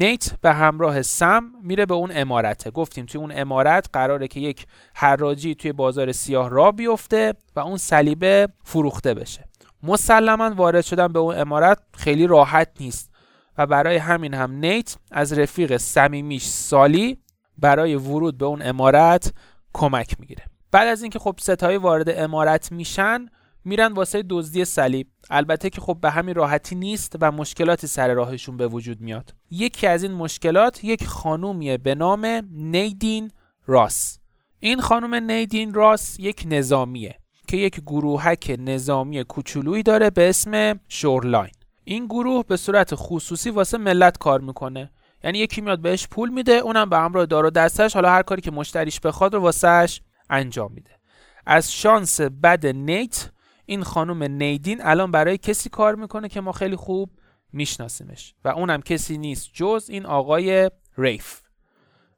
نیت به همراه سم میره به اون امارته. گفتیم توی اون امارت قراره که یک حراجی توی بازار سیاه را بیفته و اون صلیبه فروخته بشه. مسلما وارد شدن به اون امارت خیلی راحت نیست و برای همین هم نیت از رفیق صمیمیش سالی برای ورود به اون امارت کمک می‌گیره. بعد از اینکه خب ستایی وارد امارت میشن میرن واسه دزدی صلیب. البته که خب به همین راحتی نیست و مشکلاتی سر راهشون به وجود میاد. یکی از این مشکلات یک خانومیه به نام نیدین راس. این خانوم نیدین راس یک نظامیه که یک گروهک نظامی کوچولویی داره به اسم شورلاین. این گروه به صورت خصوصی واسه ملت کار می‌کنه. یعنی یکی میاد بهش پول میده اونم به همراه دار دستش حالا هر کاری که مشتریش بخواد رو واسهش انجام میده. از شانس بد نیت این خانم نیدین الان برای کسی کار می‌کنه که ما خیلی خوب میشناسیمش. و اونم کسی نیست جز این آقای ریف.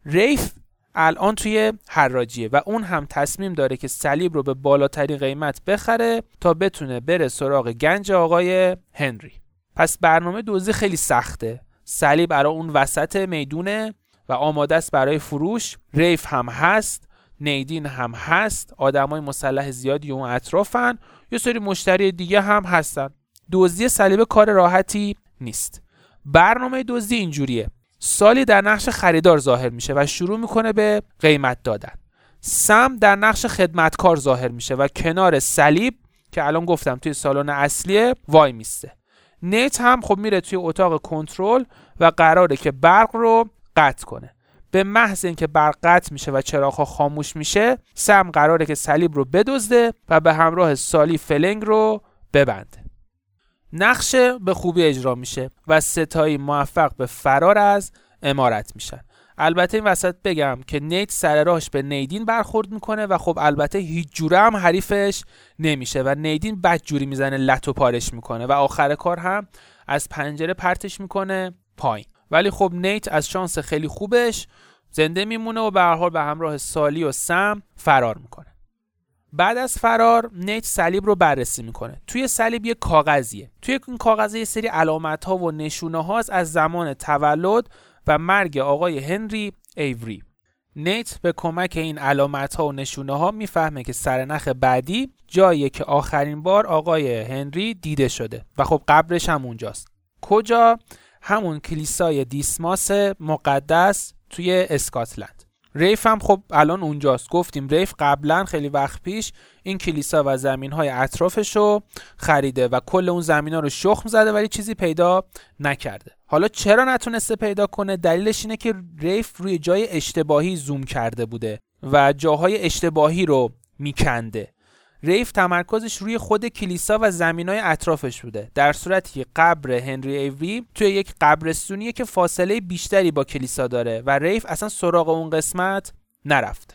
ریف الان توی حراجیه و اون هم تصمیم داره که صلیب رو به بالاترین قیمت بخره تا بتونه بره سراغ گنج آقای هنری. پس برنامه دوزی خیلی سخته. صلیب برای اون وسط می‌دونه و آماده است برای فروش. ریف هم هست نیدین هم هست. آدمای مسلح زیادی اون اطرافن. یه سری مشتری دیگه هم هستن. دزدی صلیب کار راحتی نیست. برنامه دزدی اینجوریه. سالی در نقش خریدار ظاهر میشه و شروع می‌کنه به قیمت دادن. سم در نقش خدمتکار ظاهر میشه و کنار صلیب که الان گفتم توی سالن اصلیه وای میسته. نیت هم خب میره توی اتاق کنترل و قراره که برق رو قطع کنه. به محض اینکه برق قطع میشه و چراغها خاموش میشه سم قراره که صلیب رو بدزده و به همراه سالی فلنگ رو ببنده. نقشه به خوبی اجرا میشه و ستایی موفق به فرار از امارت میشن. البته این وسط بگم که نیت سر راهش به نیدین برخورد می‌کنه و خب البته هیچ جوره هم حریفش نمیشه و نیدین بد جوری می‌زنه لط و پارش می‌کنه و آخر کار هم از پنجره پرتش می‌کنه پایین. ولی خب نیت از شانس خیلی خوبش زنده میمونه و به حال به همراه سالی و سم فرار می‌کنه. بعد از فرار نیت صلیب رو بررسی می‌کنه. توی صلیب یه کاغذیه. توی این کاغذ یه سری علامت ها و نشونه هاست از زمان تولد و مرگ آقای هنری ایوری. نیت به کمک این علامت ها و نشونه ها می‌فهمه که سرنخ بعدی جایی که آخرین بار آقای هنری دیده شده و خب قبرش هم اونجاست. کجا؟ همون کلیسای دیسماس مقدس توی اسکاتلند. ریف هم خب الان اونجاست. گفتیم ریف قبلا خیلی وقت پیش این کلیسا و زمین های اطرافش رو خریده و کل اون زمین ها رو شخم زده ولی چیزی پیدا نکرده. حالا چرا نتونسته پیدا کنه؟ دلیلش اینه که ریف روی جای اشتباهی زوم کرده بوده و جاهای اشتباهی رو میکنده. ریف تمرکزش روی خود کلیسا و های اطرافش بوده. در صورتی که قبر هنری ایوری توی یک قبرستونیه که فاصله بیشتری با کلیسا داره و ریف اصلا سراغ اون قسمت نرفته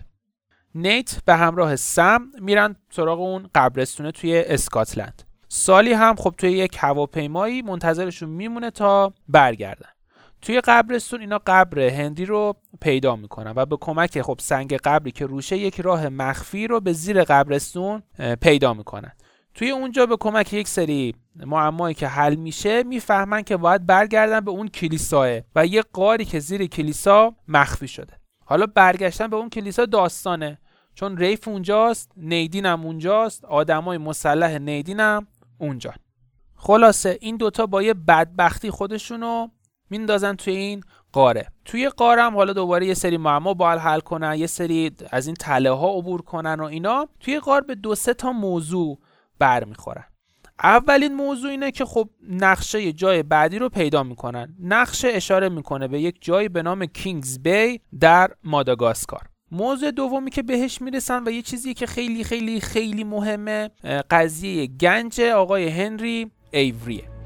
نیت به همراه سم میرن سراغ اون قبرستونه توی اسکاتلند. سالی هم خب توی یک هواپیمایی منتظرشون میمونه تا برگردن. توی قبرستون اینا قبر هندی رو پیدا می‌کنن و به کمک خب سنگ قبری که روشه یک راه مخفی رو به زیر قبرستون پیدا می‌کنن. توی اونجا به کمک یک سری معمایی که حل میشه می‌فهمن که باید برگردن به اون کلیساه و یه قاری که زیر کلیسا مخفی شده. حالا برگشتن به اون کلیسا داستانه. چون ریف اونجاست نیدین هم اونجاست آدمای مسلح نیدین هم اونجا خلاصه این دوتا با یه بدبختی خودشونو میندازن توی این قاره. توی قارم حالا دوباره یه سری معما باید حل کنن یه سری از این تله ها عبور کنن و اینا. توی قار به دو سه تا موضوع برمیخورن. اولین موضوع اینه که خب نقشه جای بعدی رو پیدا می‌کنن. نقشه اشاره می‌کنه به یک جایی به نام کینگز بی در ماداگاسکار. موضوع دومی که بهش می‌رسن و یه چیزی که خیلی خیلی خیلی مهمه قضیه گنج آقای هنری ایوریه.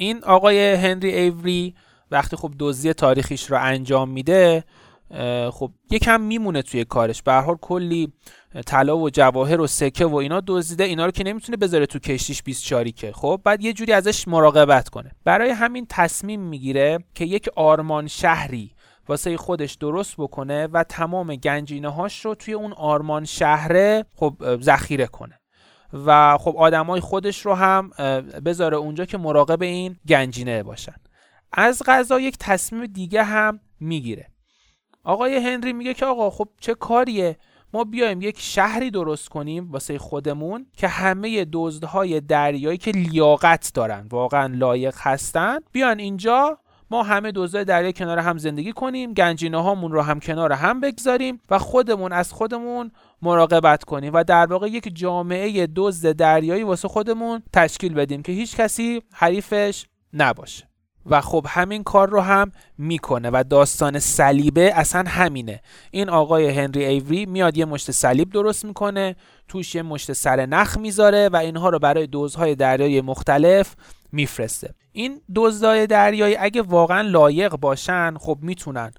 این آقای هنری ایوری وقتی خب دزدی تاریخیش رو انجام میده خب یکم میمونه توی کارش. به حال کلی طلا و جواهر و سکه و اینا دزدیده اینا رو که نمی‌تونه بذاره تو کشتیش 24 که. خب بعد یه جوری ازش مراقبت کنه. برای همین تصمیم می‌گیره که یک آرمان شهری واسه خودش درست بکنه و تمام گنجینه هاش رو توی اون آرمان شهره خب ذخیره کنه. و خب آدمای خودش رو هم بذاره اونجا که مراقب این گنجینه باشن. از غذا یک تصمیم دیگه هم می‌گیره. آقای هنری میگه که آقا خب چه کاریه؟ ما بیایم یک شهری درست کنیم واسه خودمون که همه دزدهای دریایی که لیاقت دارن واقعا لایق هستن بیان اینجا ما همه دزدهای دریایی کنار هم زندگی کنیم گنجینه هامون رو هم کنار هم بگذاریم و خودمون از خودمون مراقبت کنیم و در واقع یک جامعه دزد دریایی واسه خودمون تشکیل بدیم که هیچ کسی حریفش نباشه. و خب همین کار رو هم می‌کنه و داستان صلیبه اصلا همینه. این آقای هنری ایوری میاد یه مشت صلیب درست می‌کنه توش یه مشت سر نخ می‌ذاره و اینها رو برای دوزهای دریایی مختلف میفرسته. این دزدهای دریایی اگه واقعا لایق باشن خب می‌تونن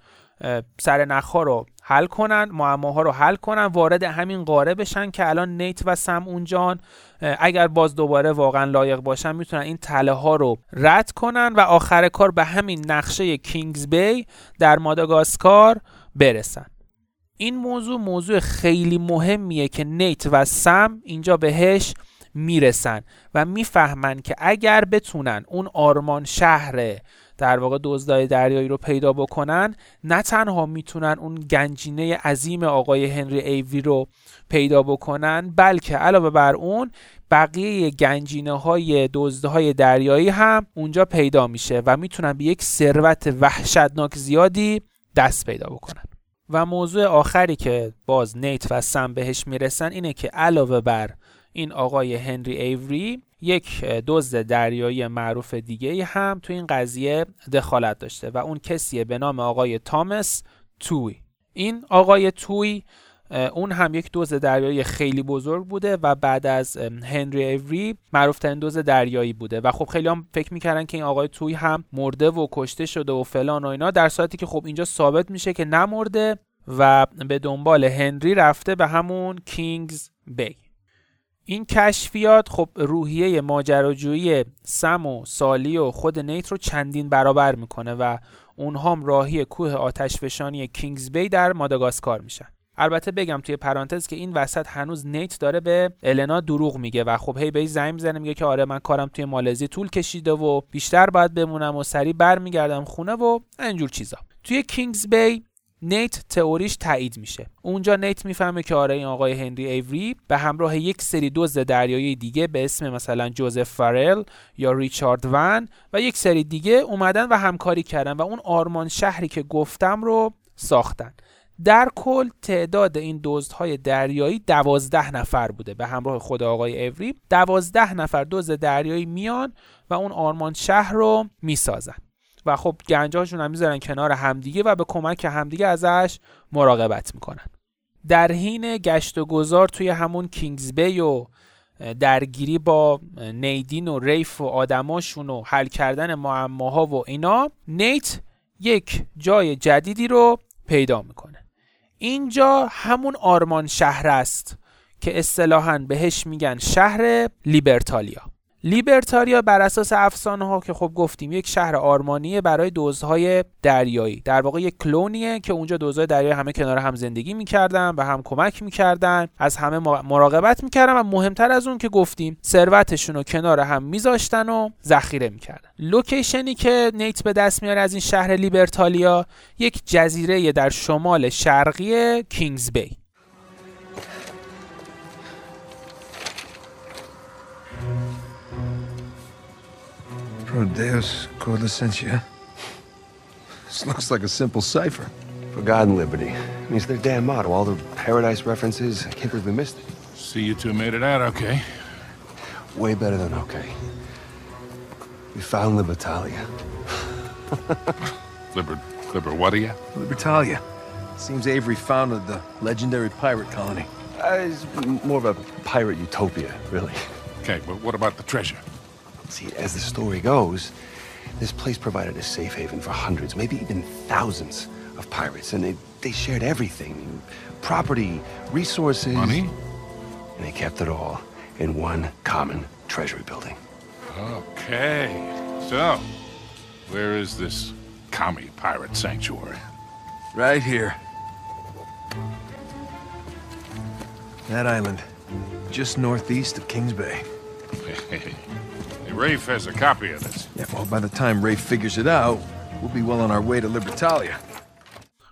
سر نخها رو حل کنن معماها رو حل کنن وارد همین قاره بشن که الان نیت و سم اونجان اگر باز دوباره واقعا لایق باشن می‌تونن این تله ها رو رد کنن و آخر کار به همین نقشه کینگز بی در ماداگاسکار برسن. این موضوع موضوع خیلی مهمیه که نیت و سم اینجا بهش می‌رسن و می‌فهمن که اگر بتونن اون آرمان شهر در واقع دزدای دریایی رو پیدا بکنن نه تنها می‌تونن اون گنجینه عظیم آقای هنری ایوی رو پیدا بکنن بلکه علاوه بر اون بقیه گنجینه های دزده های دریایی هم اونجا پیدا میشه و می‌تونن به یک ثروت وحشتناک زیادی دست پیدا بکنن. و موضوع آخری که باز نیت و سم بهش می‌رسن اینه که علاوه بر این آقای هنری ایوری یک دزد دریایی معروف دیگه هم تو این قضیه دخالت داشته و اون کسیه به نام آقای تامس توی. این آقای توی اون هم یک دوز دریایی خیلی بزرگ بوده و بعد از هنری ایوری معروف ترین دوز دریایی بوده و خب خیلی هم فکر می‌کردن که این آقای توی هم مرده و کشته شده و فلان و اینا در صورتی که خب اینجا ثابت میشه که نمرده و به دنبال هنری رفته به همون کینگز بی. این کشفیات خب روحیه ماجراجویی سم و سالی و خود نیت رو چندین برابر می‌کنه و اونها هم راهی کوه آتشفشانی کینگز بی در ماداگاسکار میشن. البته بگم توی پرانتز که این وسط هنوز نیت داره به النا دروغ میگه و خب هی به زنگ می‌زنه میگه که آره من کارم توی مالزی طول کشیده و بیشتر باید بمونم و سریع برمیگردم خونه و اینجور چیزا. توی کینگز بی نیت تئوریش تایید میشه. اونجا نیت می‌فهمه که آره این آقای هنری ایوری به همراه یک سری دزد دریایی دیگه به اسم مثلا جوزف فارل یا ریچارد ون و یک سری دیگه اومدن و همکاری کردن و اون آرمان شهری که گفتم رو ساختن. در کل تعداد این دزدهای دریایی دوازده نفر بوده به همراه خود آقای ایوری. دوازده نفر دزد دریایی میان و اون آرمان شهر رو می‌سازن. و خب گنجاشون هم می‌ذارن کنار همدیگه و به کمک همدیگه ازش مراقبت می‌کنن. در حین گشت و گذار توی همون کینگز بی و درگیری با نیدین و ریف و آدماشون و حل کردن معماها و اینا نیت یک جای جدیدی رو پیدا می‌کنه. اینجا همون آرمان شهر است که اصطلاحا بهش میگن شهر لیبرتالیا. لیبرتاریا بر اساس افسانه ها که خب گفتیم یک شهر آرمانیه برای دوزهای دریایی. در واقع یک کلونیه که اونجا دوزهای دریایی همه کنار هم زندگی می‌کردن و هم کمک می‌کردن از همه مراقبت می‌کردن و مهمتر از اون که گفتیم ثروتشون رو کنار هم میذاشتن و ذخیره می‌کردن. لوکیشنی که نیت به دست میاره از این شهر لیبرتالیا یک جزیره در شمال شرقی کینگز بی. Pro Deus Corlicentia. This looks like a simple cipher. For God and liberty. I mean, it's their damn motto. All the paradise references. I can't believe we missed it. See you two made it out okay. Way better than okay. We found Libertalia. Liber... Liber what are you? Libertalia. Seems Avery founded the legendary pirate colony. Uh, it's more of a pirate utopia, really. Okay, but what about the treasure? See, as the story goes, this place provided a safe haven for hundreds, maybe even thousands of pirates, and they, they shared everything property, resources. Money? And they kept it all in one common treasury building. Okay. So, where is this commie pirate sanctuary? Right here. That island, just northeast of Kings Bay. Rafe has a copy of this. Yeah, well, by the time Rafe figures it out, we'll be well on our way to Libertalia.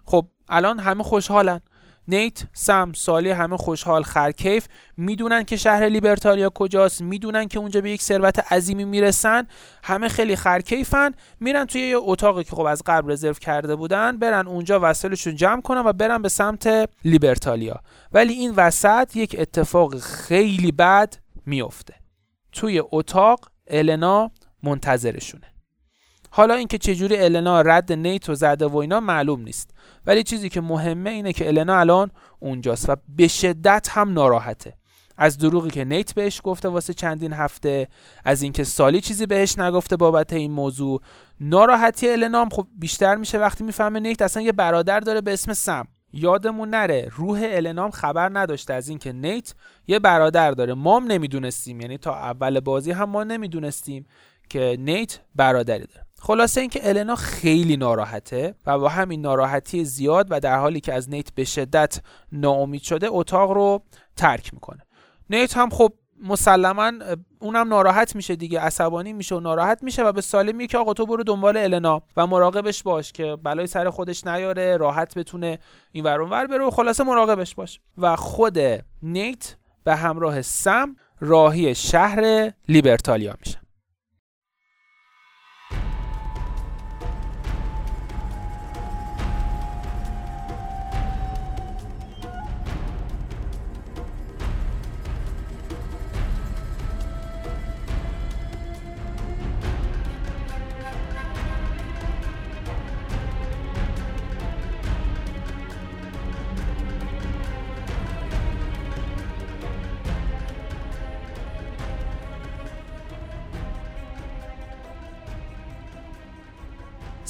خب الان همه خوشحالن. نیت، سم، سالی همه خوشحال خرکیف. می‌دونن که شهر لیبرتالیا کجاست. می‌دونن که اونجا به یک ثروت عظیمی می‌رسن. همه خیلی خرکیفن. میرن توی یه اتاقی که خب از قبل رزرو کرده بودن. برن اونجا وسایلشون جمع کنن و برن به سمت لیبرتالیا. ولی این وسط یک اتفاق خیلی بد میفته توی اتاق النا منتظرشونه. حالا اینکه چجوری النا رد نیت و زده و اینا معلوم نیست. ولی چیزی که مهمه اینه که النا الان اونجاست و به شدت هم ناراحته. از دروغی که نیت بهش گفته واسه چندین هفته از اینکه سالی چیزی بهش نگفته بابت این موضوع. ناراحتی النا هم خب بیشتر میشه وقتی می‌فهمه نیت اصلا یه برادر داره به اسم سم. یادمون نره روح النام خبر نداشته از اینکه نیت یه برادر داره. ما هم نمی‌دونستیم یعنی تا اول بازی هم ما نمی‌دونستیم که نیت برادری داره. خلاصه اینکه النا خیلی ناراحته و با همین ناراحتی زیاد و در حالی که از نیت به شدت ناامید شده اتاق رو ترک می‌کنه. نیت هم خب مسلما اونم ناراحت میشه دیگه عصبانی میشه و ناراحت میشه و به سالی میگه که آقا تو برو دنبال النا و مراقبش باش که بلای سر خودش نیاره راحت بتونه این ور ور بره و خلاصه مراقبش باش. و خود نیت به همراه سم راهی شهر لیبرتالیا میشه.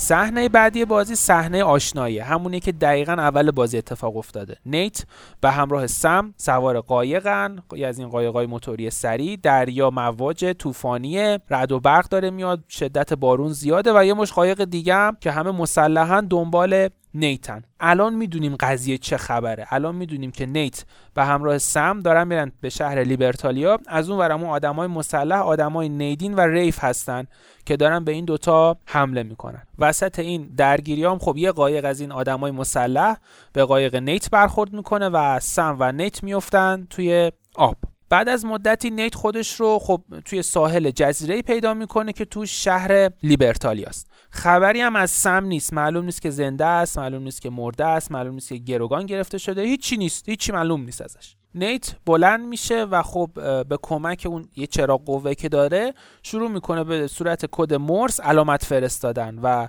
صحنه بعدی بازی صحنه آشنایی همونی که دقیقا اول بازی اتفاق افتاده. نیت به همراه سم سوار قایقن از این قایقای موتوری سری دریا مواج طوفانی رعد و برق داره میاد شدت بارون زیاده و یه مش قایق دیگه هم که همه مسلحا دنبال نیتن. الان می‌دونیم قضیه چه خبره. الان می‌دونیم که نیت به همراه سم دارن میرن به شهر لیبرتالیا. از اون ورمون آدمای مسلح آدمای نیدین و ریف هستن که دارن به این دوتا حمله می‌کنن. وسط این درگیری هم خب یه قایق از این آدمای مسلح به قایق نیت برخورد می‌کنه و سم و نیت میفتن توی آب. بعد از مدتی نیت خودش رو خب توی ساحل جزیره پیدا می‌کنه که تو شهر لیبرتالیا است خبری هم از سم نیست. معلوم نیست که زنده است معلوم نیست که مرده است معلوم نیست که گروگان گرفته شده. هیچی نیست هیچی معلوم نیست ازش. نیت بلند میشه و خب به کمک اون یه چراغ قوه که داره شروع می‌کنه به صورت کد مورس علامت فرستادن و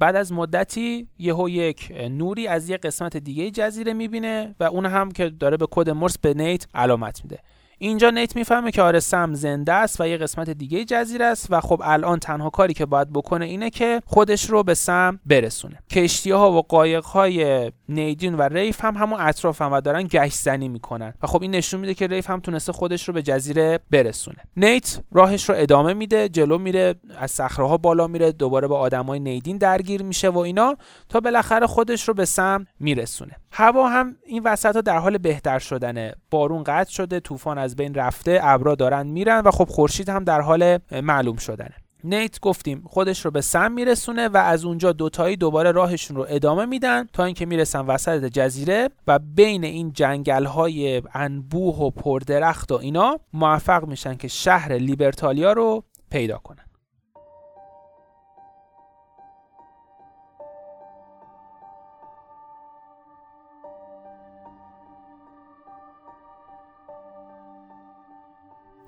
بعد از مدتی یهو یک نوری از یه قسمت دیگه جزیره می‌بینه و اون هم که داره به کد مورس به نیت علامت میده. اینجا نیت می‌فهمه که آره سم زنده است و یه قسمت دیگه جزیره است و خب الان تنها کاری که باید بکنه اینه که خودش رو به سم برسونه. کشتی ها و قایق های نیدین و ریف هم همون اطراف هم و دارن گشت زنی می‌کنن و خب این نشون میده که ریف هم تونسته خودش رو به جزیره برسونه. نیت راهش رو ادامه میده جلو میره از صخره ها بالا میره دوباره با آدمای نیدین درگیر میشه و اینا تا بالاخره خودش رو به سم میرسونه. هوا هم این وسط ها در حال بهتر شدنه. بارون قطع شده طوفان از بین رفته ابرا دارن میرن و خب خورشید هم در حال معلوم شدنه. نیت گفتیم خودش رو به سم میرسونه و از اونجا دوتایی دوباره راهشون رو ادامه میدن تا اینکه می‌رسن وسط جزیره و بین این جنگل های انبوه و پردرخت و اینا موفق میشن که شهر لیبرتالیا رو پیدا کنن.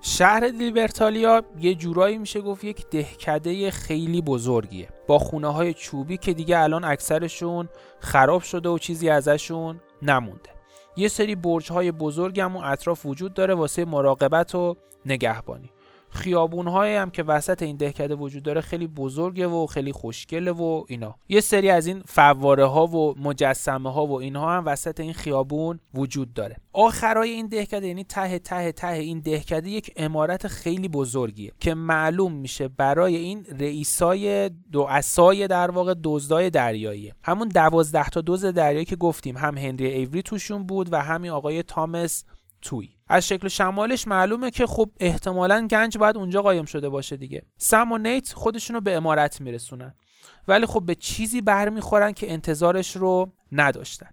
شهر لیبرتالیا یه جورایی میشه گفت یک دهکده خیلی بزرگیه. با خونه های چوبی که دیگه الان اکثرشون خراب شده و چیزی ازشون نمونده. یه سری برج های بزرگ هم اطراف وجود داره واسه مراقبت و نگهبانی. خیابون هم که وسط این دهکده وجود داره خیلی بزرگه و خیلی خوشگله و اینا. یه سری از این فواره ها و مجسمه ها و اینها هم وسط این خیابون وجود داره. آخرای این دهکده یعنی ته ته ته این دهکده یک امارت خیلی بزرگیه که معلوم میشه برای این رئیسای دو اسای در واقع دزدای دریایی همون دوازده تا دزد دریایی که گفتیم هم هنری ایوری توشون بود و همین آقای تامس توی. از شکل شمالش معلومه که خب احتمالا گنج باید اونجا قایم شده باشه دیگه. سم و نیت خودشونو به امارت میرسونن. ولی خب به چیزی برمیخورن که انتظارش رو نداشتن.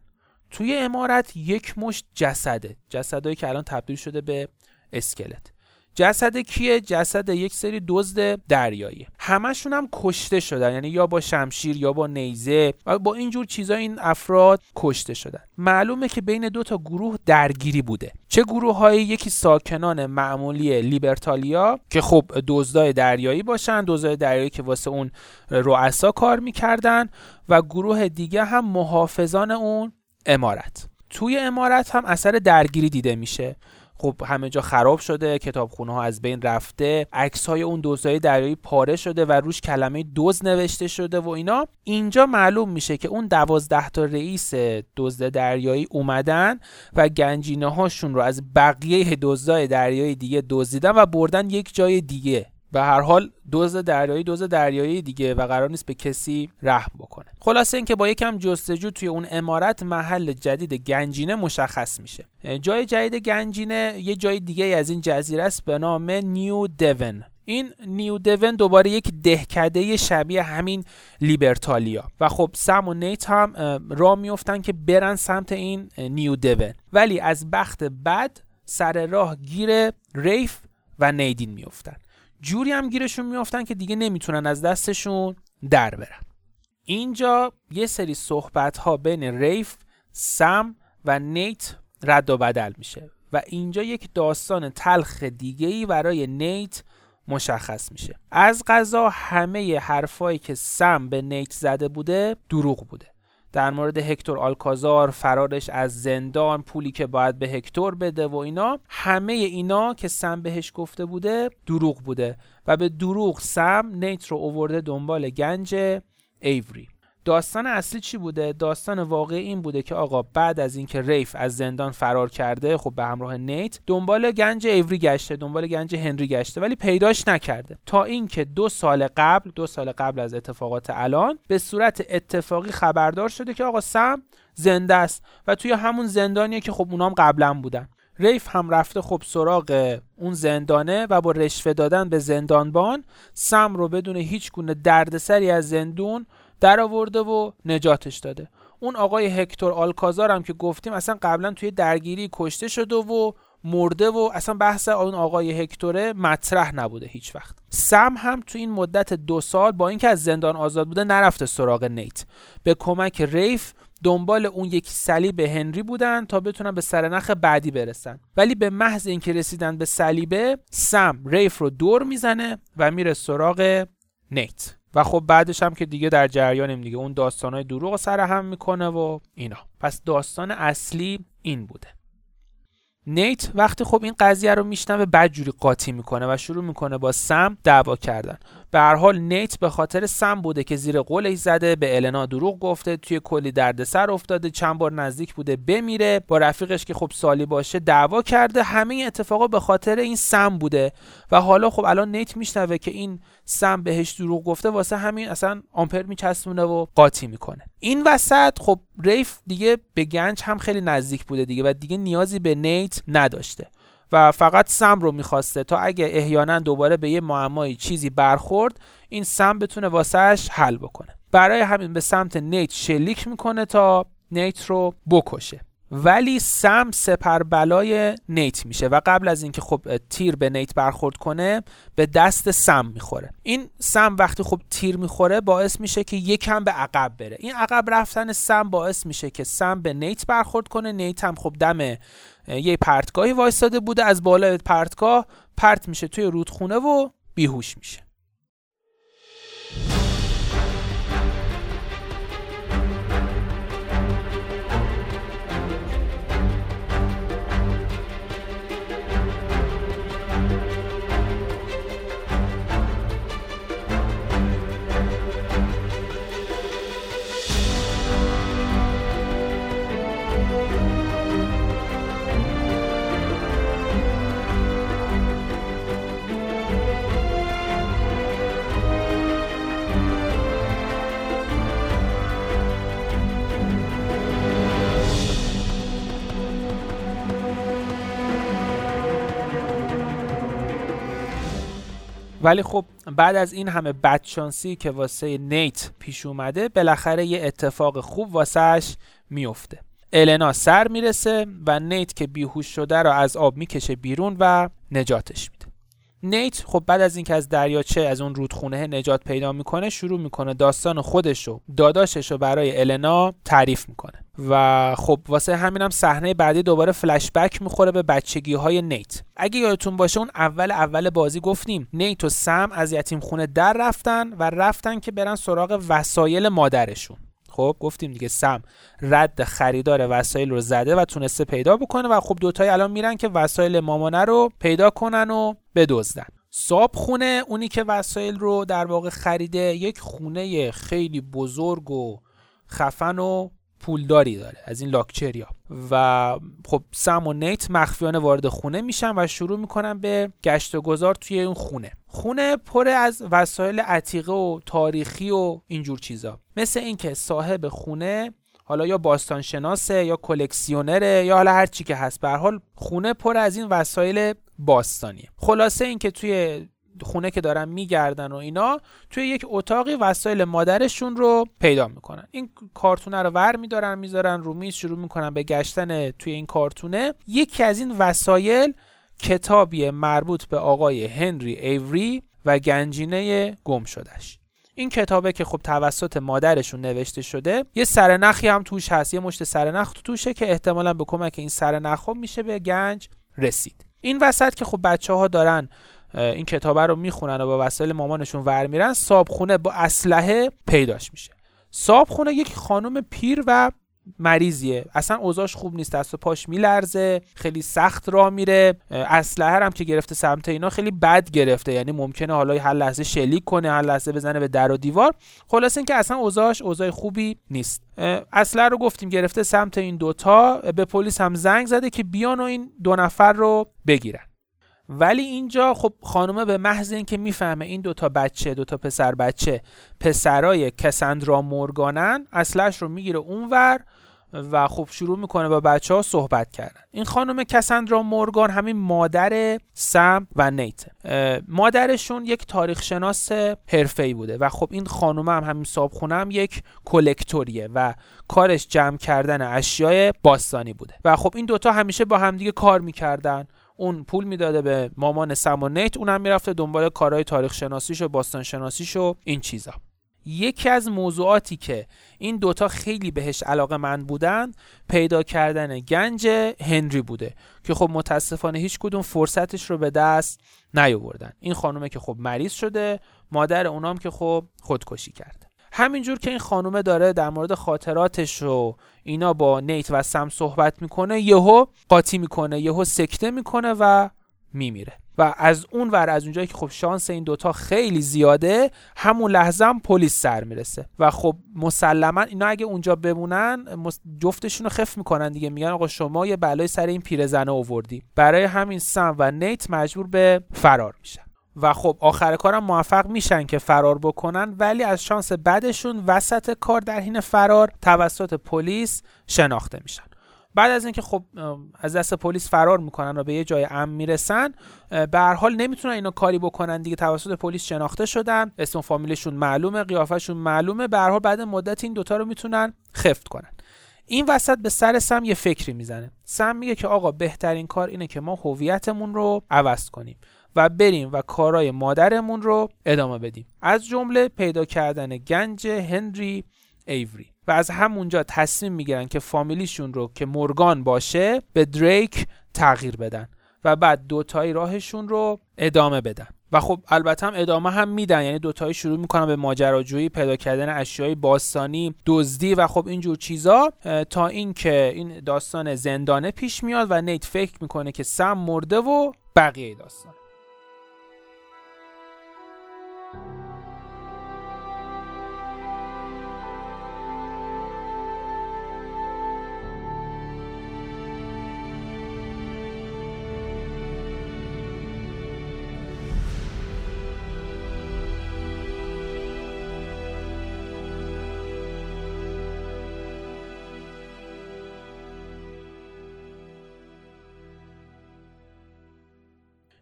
توی امارت یک مشت جسده. جسدهایی که الان تبدیل شده به اسکلت. جسد کیه؟ جسد یک سری دزد دریایی همشون هم کشته شدن یعنی یا با شمشیر یا با نیزه و با اینجور چیزا این افراد کشته شدن. معلومه که بین دو تا گروه درگیری بوده. چه گروه های یکی ساکنان معمولی لیبرتالیا که خب دزدای دریایی باشن دزدای دریایی که واسه اون رؤسا کار می‌کردن و گروه دیگه هم محافظان اون امارت. توی امارت هم اثر درگیری دیده میشه. خب همه جا خراب شده کتابخونه ها از بین رفته عکس های اون دزدای دریایی پاره شده و روش کلمه دوز نوشته شده و اینا. اینجا معلوم میشه که اون دوازده تا رئیس دزد دریایی اومدن و گنجینه هاشون رو از بقیه دزدای دریایی دیگه دزدیدن و بردن یک جای دیگه. به هر حال دزد دریایی دزد دریایی دیگه و قرار نیست به کسی رحم بکنه. خلاصه اینکه با یکم جستجو توی اون عمارت محل جدید گنجینه مشخص میشه. جای جدید گنجینه یه جای دیگه از این جزیره است به نام نیو دیون این نیو دیون دوباره یک دهکده شبیه همین لیبرتالیا. و خب سم و نیت هم راه میفتن که برن سمت این نیو دیون ولی از بخت بد سر راه گیر ریف و نیدین میفتن جوری هم گیرشون میافتن که دیگه نمی‌تونن از دستشون در برن. اینجا یه سری صحبت ها بین ریف سم و نیت رد و بدل میشه و اینجا یک داستان تلخ دیگه ای برای نیت مشخص میشه. از غذا همه حرفایی که سم به نیت زده بوده دروغ بوده. در مورد هکتور آلکازار فرارش از زندان پولی که باید به هکتور بده و اینا همه اینا که سم بهش گفته بوده دروغ بوده. و به دروغ سم نیت رو اوورده دنبال گنج ایوری. داستان اصلی چی بوده؟ داستان واقعی این بوده که آقا بعد از اینکه ریف از زندان فرار کرده خب به همراه نیت دنبال گنج ایوری گشته دنبال گنج هنری گشته ولی پیداش نکرده. تا اینکه دو سال قبل دو سال قبل از اتفاقات الان به صورت اتفاقی خبردار شده که آقا سم زنده است و توی همون زندانیه که خب اونام قبلا بودن. ریف هم رفته خب سراغ اون زندانه و با رشوه دادن به زندانبان سم رو بدون هیچ گونه دردسری از زندون در آورده و نجاتش داده. اون آقای هکتور آلکازار هم که گفتیم اصلا قبلا توی درگیری کشته شده و مرده و اصلا بحث اون آقای هکتوره مطرح نبوده هیچ وقت. سم هم تو این مدت دو سال با اینکه از زندان آزاد بوده نرفته سراغ نیت. به کمک ریف دنبال اون یک صلیب هنری بودن تا بتونن به سرنخ بعدی برسن. ولی به محض اینکه رسیدن به صلیبه سم ریف رو دور می‌زنه و میره سراغ نیت. و خب بعدش هم که دیگه در جریانیم دیگه. اون داستانهای دروغ سر هم می‌کنه و اینا. پس داستان اصلی این بوده. نیت وقتی خب این قضیه رو میشنوه بدجوری قاطی می‌کنه و شروع می‌کنه با سم دعوا کردن. به هر حال نیت به خاطر سم بوده که زیر قولش زده به النا دروغ گفته توی کلی دردسر افتاده چند بار نزدیک بوده بمیره. با رفیقش که خب سالی باشه دعوا کرده. همه اتفاقا به خاطر این سم بوده. و حالا خب الان نیت میشنوه که این سم بهش دروغ گفته واسه همین اصلا آمپر میچسبونه و قاطی می‌کنه. این وسط خب ریف دیگه به گنج هم خیلی نزدیک بوده دیگه و دیگه نیازی به نیت نداشته. و فقط سم رو می‌خواسته تا اگه احیانا دوباره به یه معمایی چیزی برخورد این سم بتونه واسهش حل بکنه. برای همین به سمت نیت شلیک می‌کنه تا نیت رو بکشه. ولی سم سپر بلای نیت میشه و قبل از اینکه خب تیر به نیت برخورد کنه به دست سم می‌خوره. این سم وقتی خب تیر می‌خوره باعث میشه که یکم به عقب بره. این عقب رفتن سم باعث میشه که سم به نیت برخورد کنه. نیت هم خب دم یه پرتگاهی وایستاده بوده از بالای پرتگاه پرت میشه توی رودخونه و بیهوش میشه. ولی خب بعد از این همه بدشانسی که واسه نیت پیش اومده بالاخره یه اتفاق خوب واسهش میفته النا سر می‌رسه و نیت که بیهوش شده رو از آب می‌کشه بیرون و نجاتش میده. نیت خب بعد از اینکه از دریاچه از اون رودخونه نجات پیدا می‌کنه شروع می‌کنه داستان خودش و داداشش رو برای النا تعریف می‌کنه. و خب واسه همینم صحنه بعدی دوباره فلش بک می‌خوره به بچگی های نیت. اگه یادتون باشه اون اول اول بازی گفتیم نیت و سم از یتیم خونه در رفتن و رفتن که برن سراغ وسایل مادرشون. خب گفتیم دیگه سم رد خریدار وسایل رو زده و تونسته پیدا بکنه و خب دوتایی الان میرن که وسایل مامانه رو پیدا کنن و بدزدن. ساب خونه اونی که وسایل رو در واقع خریده یک خونه خیلی بزرگ و خفن و پولداری داره از این لاکچریا و خب سم و نیت مخفیانه وارد خونه میشن و شروع می‌کنن به گشت و گذار توی اون خونه. خونه پر از وسایل عتیقه و تاریخی و اینجور چیزا. مثل اینکه صاحب خونه حالا یا باستان شناسه یا کلکسیونره یا حالا هر چی که هست. به حال خونه پر از این وسایل باستانیه. خلاصه اینکه توی خونه که دارن میگردن و اینا توی یک اتاقی وسایل مادرشون رو پیدا می‌کنن. این کارتونه رو ور میدارن می‌ذارن رو میز شروع می‌کنن به گشتن توی این کارتونه. یکی از این وسایل کتابی مربوط به آقای هنری ایوری و گنجینه گم شدش این کتابه که خب توسط مادرشون نوشته شده. یه سرنخی هم توش هست یه مشت سرنخ توشه که احتمالا به کمک این سرنخ میشه به گنج رسید. این وسط که خب بچه ها دارن این کتابه رو می‌خونن و با وسایل مامانشون ور میرن صابخونه با اسلحه پیداش میشه. صابخونه یک خانم پیر و مریضیه. اصلا اوضاعش خوب نیست دست و پاش میلرزه خیلی سخت را میره. اسلحه هم که گرفته سمت اینا خیلی بد گرفته. یعنی ممکنه حالا هر لحظه شلیک کنه هر لحظه بزنه به در و دیوار. خلاص اینکه اصلا اوضاعش اوضاع خوبی نیست. اسلحه رو گفتیم گرفته سمت این دوتا. به پلیس هم زنگ زده که بیان و این دو نفر رو بگیرن. ولی اینجا خب خانومه به محض اینکه می‌فهمه این دوتا بچه دوتا پسر بچه پسرای کسندرا مورگانن اصلش رو می‌گیره اونور و خب شروع می‌کنه با بچه ها صحبت کردن. این خانم کسندرا مورگان همین مادر سم و نیت. مادرشون یک تاریخ شناس بوده و خب این خانم هم همین صابخونه هم یک کلکتوریه و کارش جمع کردن اشیای باستانی بوده. و خب این دوتا همیشه با همدیگه کار می‌کردن. اون پول می‌داده به مامان سم و نیت اونم می‌رفته دنبال کارهای تاریخ شناسیش و باستان شناسیش و این چیزا. یکی از موضوعاتی که این دوتا خیلی بهش علاقه من بودن پیدا کردن گنج هنری بوده که خب متاسفانه هیچ کدوم فرصتش رو به دست نیاوردن. این خانومه که خب مریض شده مادر اونام که خب خودکشی کرده. همینجور که این خانومه داره در مورد خاطراتش و اینا با نیت و سم صحبت می‌کنه یهو قاطی می‌کنه یهو سکته می‌کنه و میمیره. و از اون ور از اونجایی که خب شانس این دوتا خیلی زیاده همون لحظه هم پلیس سر می‌رسه. و خب مسلما اینا اگه اونجا بمونن جفتشون رو خف می‌کنن دیگه. میگن آقا شما یه بلای سر این پیرزنه آوردی. برای همین سم و نیت مجبور به فرار میشن. و خب آخر کارم موفق میشن که فرار بکنن ولی از شانس بعدشون وسط کار در حین فرار توسط پلیس شناخته میشن. بعد از اینکه خب از دست پلیس فرار می‌کنن و به یه جای امن می‌رسن به هر حال نمی‌تونن اینو کاری بکنن دیگه توسط پلیس شناخته شدن. اسم فامیلشون معلومه قیافشون معلومه به هر حال بعد مدت این دوتا رو می‌تونن خفت کنن. این وسط به سر سم یه فکری می‌زنه. سم میگه که آقا بهترین کار اینه که ما هویتمون رو عوض کنیم. و بریم و کارهای مادرمون رو ادامه بدیم. از جمله پیدا کردن گنج هنری ایوری. و از همونجا تصمیم می‌گیرن که فامیلیشون رو که مورگان باشه به دریک تغییر بدن و بعد دوتایی راهشون رو ادامه بدن. و خب البته هم ادامه هم میدن یعنی دوتایی شروع می‌کنن به ماجراجویی پیدا کردن اشیای باستانی دزدی و خب اینجور چیزا. تا اینکه این داستان زندانه پیش میاد و نیت فکر می‌کنه که سم مرده و بقیه داستان.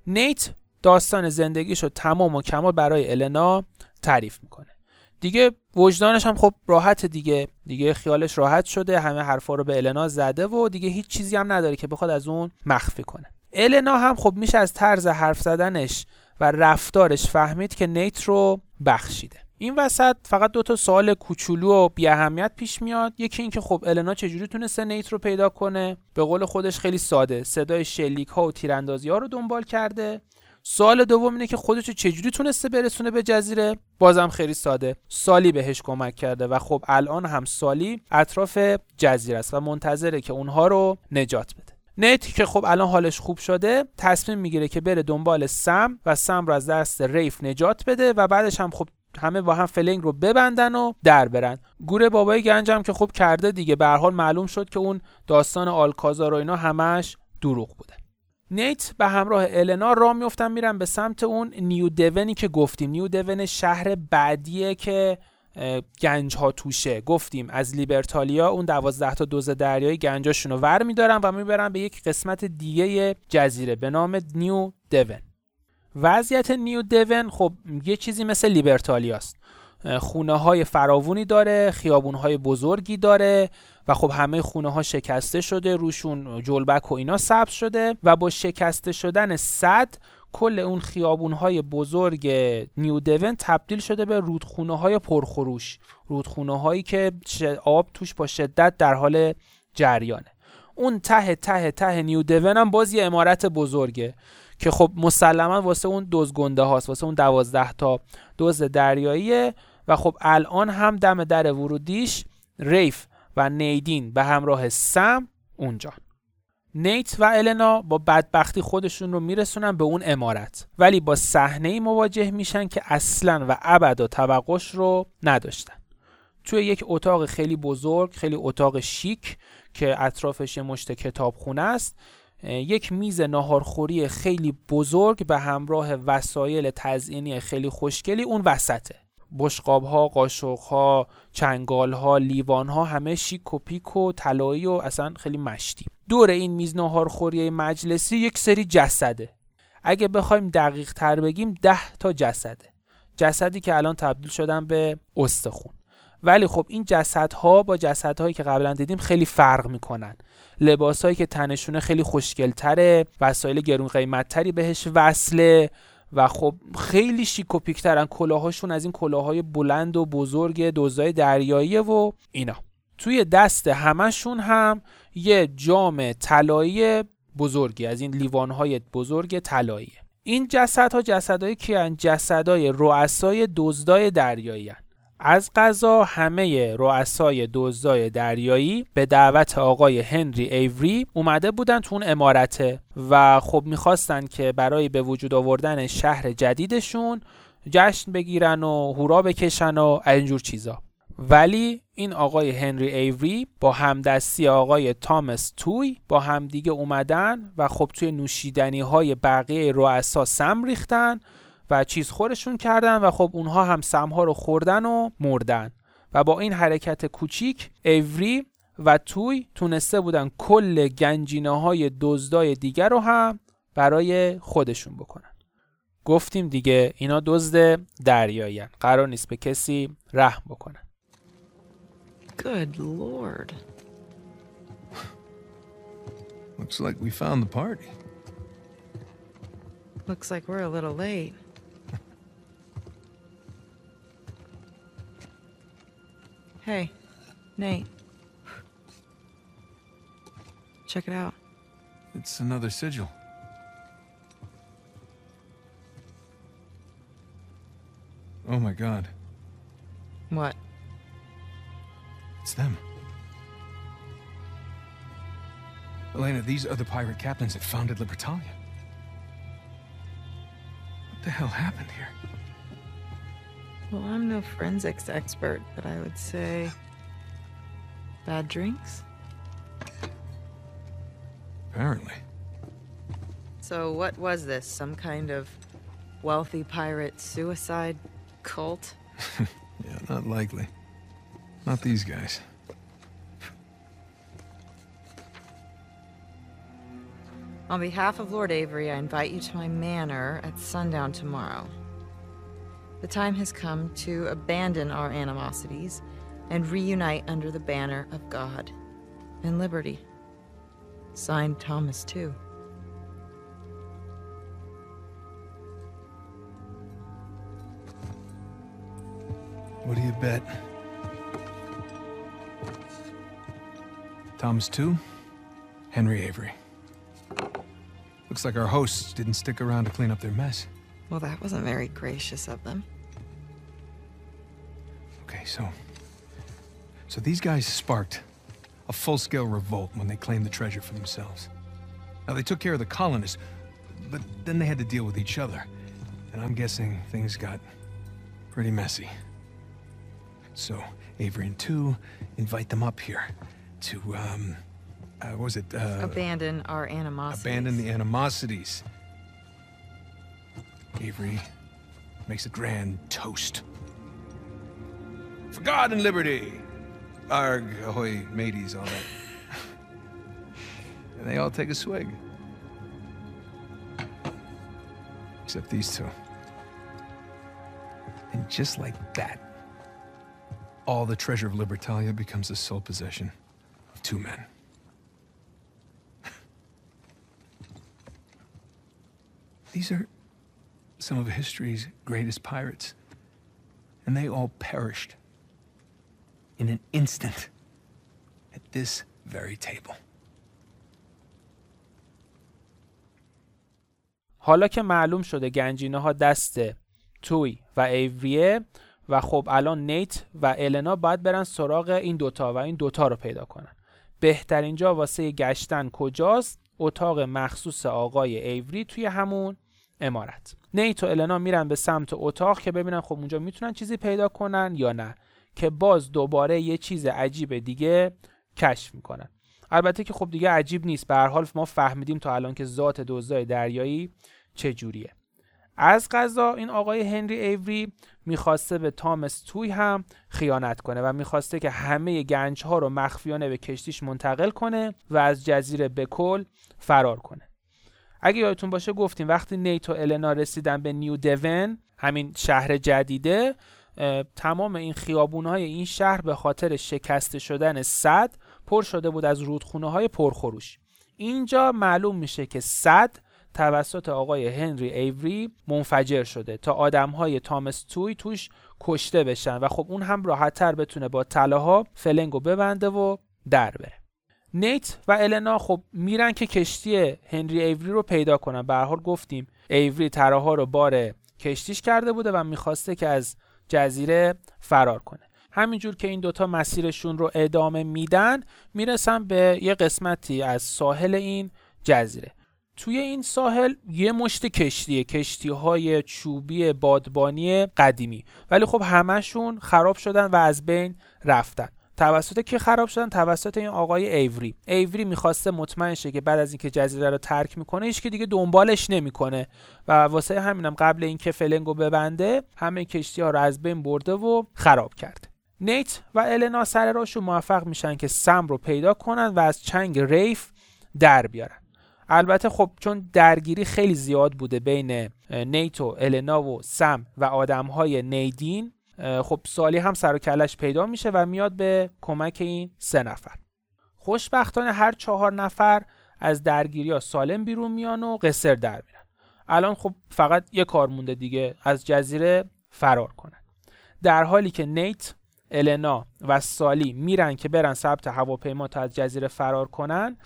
نیت داستان زندگیش رو تمام و کمال برای النا تعریف می‌کنه. دیگه وجدانش هم خب راحت دیگه. دیگه خیالش راحت شده همه حرفا رو به النا زده و دیگه هیچ چیزی هم نداره که بخواد از اون مخفی کنه. النا هم خب میشه از طرز حرف زدنش و رفتارش فهمید که نیت رو بخشیده. این وسط فقط دو تا سوال کوچولو و بی اهمیت پیش میاد. یکی اینکه خب النا چجوری تونسته نیت رو پیدا کنه؟ به قول خودش خیلی ساده. صدای شلیک ها و تیراندازی ها رو دنبال کرده. سوال دوم اینه که خودش چجوری تونسته برسونه به جزیره؟ بازم خیلی ساده. سالی بهش کمک کرده و خب الان هم سالی اطراف جزیره است و منتظره که اونها رو نجات بده. نیت که خب الان حالش خوب شده تصمیم می‌گیره که بره دنبال سم و سم رو از دست ریف نجات بده و بعدش هم خب همه با هم فلنگ رو ببندن و در برن. گوره بابای گنجم که خوب کرده دیگه به حال معلوم شد که اون داستان آلکازار و اینا همش دروغ بوده. نیت به همراه النا راه میفتن میرن به سمت اون نیو دونی که گفتیم. نیو دون شهر بعدیه که گنج ها توشه. گفتیم از لیبرتالیا اون دوازده تا دوز دریایی گنجاشون رو ور میدارن و می‌برن به یک قسمت دیگه جزیره به نام نیو دون. وضعیت نیو دون خب یه چیزی مثل لیبرتالیاست خونه های فراوونی داره خیابون های بزرگی داره و خب همه خونه ها شکسته شده روشون جلبک و اینا سبز شده و با شکسته شدن صد کل اون خیابون های بزرگ نیو دون تبدیل شده به رودخونه های پرخروش. رودخونه هایی که آب توش با شدت در حال جریانه. اون ته ته ته نیو دون هم باز یه امارت بزرگه. که خب مسلما واسه اون دوز گنده هاست واسه اون دوازده تا دوز دریاییه و خب الان هم دم در ورودیش ریف و نیدین به همراه سم اونجا. نیت و النا با بدبختی خودشون رو میرسونن به اون امارت. ولی با صحنه مواجه میشن که اصلا و ابدا توقعش رو نداشتن. توی یک اتاق خیلی بزرگ خیلی اتاق شیک که اطرافش مشت کتابخونه است یک میز ناهارخوری خیلی بزرگ به همراه وسایل تزئینی خیلی خوشگلی. اون وسطه. بشقاب ها قاشق ها چنگال ها لیوان ها همه شیک و پیک و طلایی و اصلا خیلی مشتی. دور این میز ناهارخوری مجلسی یک سری جسده. اگه بخوایم دقیق تر بگیم ده تا جسده. جسدی که الان تبدیل شدن به استخون. ولی خب این جسدها با جسدهایی که قبلا دیدیم خیلی فرق می‌کنن. لباسهایی که تنشونه خیلی خوشگلتره وسایل گرون قیمتتری بهش وصله و خب خیلی شیک و پیکترن. کلاهاشون از این کلاهای بلند و بزرگ دوزای دریایی و اینا. توی دست همشون هم یه جام طلایی بزرگی از این لیوانهای بزرگ طلایی. این جسدها جسدهای کیان؟ جسدهای رؤسای دزدای دریایی از قضا همه رؤسای دزدای دریایی به دعوت آقای هنری ایوری اومده بودن تو اون امارته و خب می‌خواستن که برای به وجود آوردن شهر جدیدشون جشن بگیرن و هورا بکشن و اینجور چیزا. ولی این آقای هنری ایوری با همدستی آقای تامس توی با همدیگه اومدن و خب توی نوشیدنی های بقیه رؤسا سم ریختن و چیز خورشون کردن و خب اونها هم سمها رو خوردن و مردن و با این حرکت کوچیک ایوری و توی تونسته بودن کل گنجینه های دزدای دیگر رو هم برای خودشون بکنن گفتیم دیگه اینا دزد دریایی قرار نیست به کسی رحم بکنن Good lord. Looks like we found the party. Looks like we're a little late. Hey, Nate. Check it out. It's another sigil. Oh my god. What? It's them. Elena, these are the pirate captains that founded Libertalia. What the hell happened here? Well, I'm no forensics expert, but I would say. Bad drinks? Apparently. So, what was this? Some kind of wealthy pirate suicide cult? Yeah, not likely. Not these guys. On behalf of Lord Avery, I invite you to my manor at sundown tomorrow. The time has come to abandon our animosities and reunite under the banner of God and liberty. Signed Thomas, too. What do you bet? Thomas 2, Henry Avery. Looks like our hosts didn't stick around to clean up their mess. Well, that wasn't very gracious of them. Okay, so. So these guys sparked a full scale revolt when they claimed the treasure for themselves. Now, they took care of the colonists, but then they had to deal with each other. And I'm guessing things got pretty messy. So, Avery and Two invite them up here to, um, uh, what was it? Uh, Abandon our animosities. abandon the animosities. Avery makes a grand toast. For God and liberty! Arg, ahoy, mateys, all that. and they all take a swig. Except these two. And just like that, all the treasure of Libertalia becomes the sole possession of two men. These are some of history's greatest pirates. And they all perished in an instant at this very table. حالا که معلوم شده گنجینه ها دست توی و ایوریه و خب الان نیت و النا باید برن سراغ این دوتا و این دوتا رو پیدا کنن بهترین جا واسه گشتن کجاست اتاق مخصوص آقای ایوری توی همون امارت نیت و النا میرن به سمت اتاق که ببینن خب اونجا می‌تونن چیزی پیدا کنن یا نه که باز دوباره یه چیز عجیب دیگه کشف می‌کنن. البته که خب دیگه عجیب نیست به هر حال ما فهمیدیم تا الان که ذات دزدای دریایی چجوریه. از قضا این آقای هنری ایوری می‌خواسته به تامس توی هم خیانت کنه و می‌خواسته که همه گنج ها رو مخفیانه به کشتیش منتقل کنه و از جزیره بکل فرار کنه. اگه یادتون باشه گفتیم وقتی نیت و النا رسیدن به نیو دون همین شهر جدیده تمام این خیابون های این شهر به خاطر شکسته شدن صد پر شده بود از رودخونه های پرخروش. اینجا معلوم میشه که صد توسط آقای هنری ایوری منفجر شده تا آدم های تامس توی توش کشته بشن و خب اون هم راحتتر بتونه با طلاها فلنگو ببنده و در بره. نیت و النا خب میرن که کشتی هنری ایوری رو پیدا کنن. به حال گفتیم ایوری تراها رو بار کشتیش کرده بوده و می‌خواسته که از جزیره فرار کنه. همینجور که این دوتا مسیرشون رو ادامه میدن می‌رسن به یه قسمتی از ساحل این جزیره. توی این ساحل یه مشت کشتیه کشتی های چوبی بادبانی قدیمی. ولی خب همشون خراب شدن و از بین رفتن. توسط کی خراب شدن؟ توسط این آقای ایوری. ایوری می‌خواسته مطمئن شه که بعد از اینکه جزیره رو ترک می‌کنه هیچ که دیگه دنبالش نمی‌کنه. و واسه همینم قبل اینکه فلنگو ببنده همه کشتی ها رو از بین برده و خراب کرد. نیت و النا سر راشون موفق میشن که سم رو پیدا کنن و از چنگ ریف در بیارن. البته خب چون درگیری خیلی زیاد بوده بین نیتو النا و سم و آدم های نیدین خب سالی هم سر و کلش پیدا میشه و میاد به کمک این سه نفر. خوشبختانه هر چهار نفر از درگیری ها سالم بیرون میان و قصر در میرن. الان خب فقط یه کار مونده دیگه از جزیره فرار کنن. در حالی که نیت النا و سالی میرن که برن ثبت هواپیما تا از جزیره فرار کنن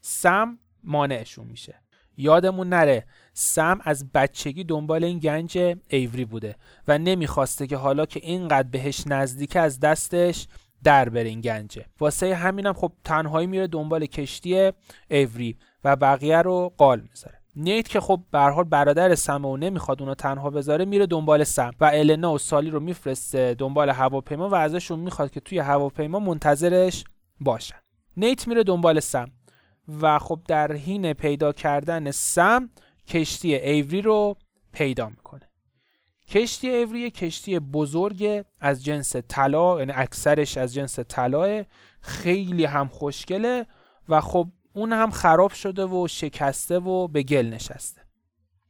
سم مانعشون میشه. یادمون نره سم از بچگی دنبال این گنج ایوری بوده و نمی‌خواسته که حالا که اینقدر بهش نزدیک از دستش در بره این گنجه واسه همینم خب تنهایی میره دنبال کشتی ایوری و بقیه رو قال می‌ذاره. نیت که خب به حال برادر سم و نمی‌خواد اونو تنها بذاره میره دنبال سم و النا و سالی رو میفرسته دنبال هواپیما و ازشون می‌خواد که توی هواپیما منتظرش باشن. نیت میره دنبال سم و خب در حین پیدا کردن سم کشتی ایوری رو پیدا می‌کنه. کشتی ایوری کشتی بزرگ از جنس طلا یعنی اکثرش از جنس طلاه خیلی هم خوشگله و خب اون هم خراب شده و شکسته و به گل نشسته.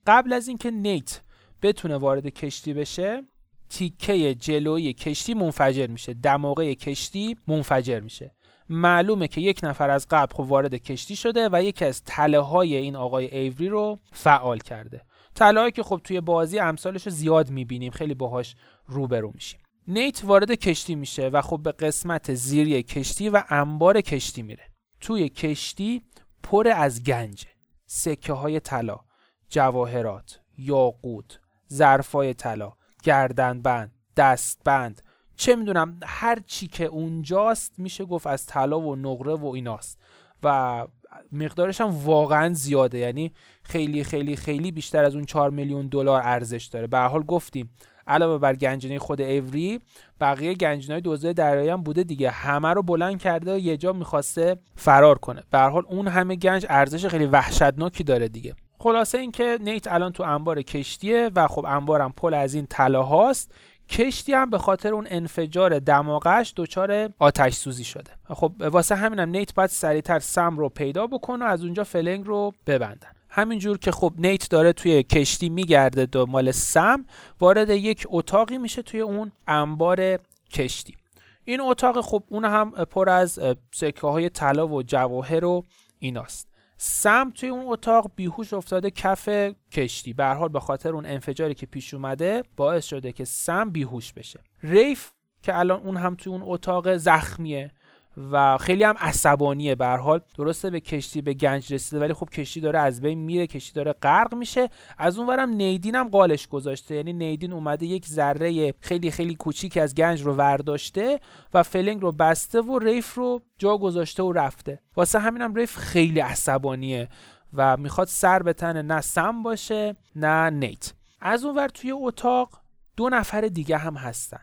قبل از اینکه نیت بتونه وارد کشتی بشه تیکه جلویی کشتی منفجر میشه. دماغه کشتی منفجر میشه. معلومه که یک نفر از قبل خب وارد کشتی شده و یکی از تله های این آقای ایوری رو فعال کرده. تله که خب توی بازی امثالش رو زیاد می‌بینیم. خیلی باهاش روبرو میشیم. نیت وارد کشتی میشه و خب به قسمت زیری کشتی و انبار کشتی میره. توی کشتی پر از گنج سکه های طلا جواهرات یاقوت ظرفای طلا گردنبند دستبند چه می‌دونم هر چی که اونجاست میشه گفت از طلا و نقره و ایناست. و مقدارش هم واقعا زیاده. یعنی خیلی خیلی خیلی بیشتر از اون 4 میلیون دلار ارزش داره. به حال گفتیم علاوه بر گنجینه خود ایوری بقیه گنجینه های دریایی هم بوده دیگه. همه رو بلند کرده و یه جا می‌خواسته فرار کنه. به حال اون همه گنج ارزش خیلی وحشتناکی داره دیگه. خلاصه اینکه نیت الان تو انبار کشتیه و خب انبارم پل از این طلاهاست. کشتی هم به خاطر اون انفجار دماغش دچار آتش سوزی شده. خب واسه همینم نیت باید سریعتر سم رو پیدا بکنه از اونجا فلنگ رو ببندن. همینجور که خب نیت داره توی کشتی میگرده دنبال سم وارد یک اتاقی میشه توی اون انبار کشتی. این اتاق خب اون هم پر از سکه های طلا و جواهر و ایناست. سم توی اون اتاق بیهوش افتاده کف کشتی. به حال به خاطر اون انفجاری که پیش اومده باعث شده که سم بیهوش بشه. ریف که الان اون هم توی اون اتاق زخمیه. و خیلی هم عصبانیه به حال. درسته به کشتی به گنج رسیده ولی خب کشتی داره از بین میره کشتی داره غرق میشه. از اونورم نیدین هم قالش گذاشته. یعنی نیدین اومده یک ذره خیلی خیلی کوچیک از گنج رو ورداشته و فلنگ رو بسته و ریف رو جا گذاشته و رفته. واسه همینم ریف خیلی عصبانیه و می‌خواد سر به تن نه سم باشه نه نیت. از اونور توی اتاق دو نفر دیگه هم هستن.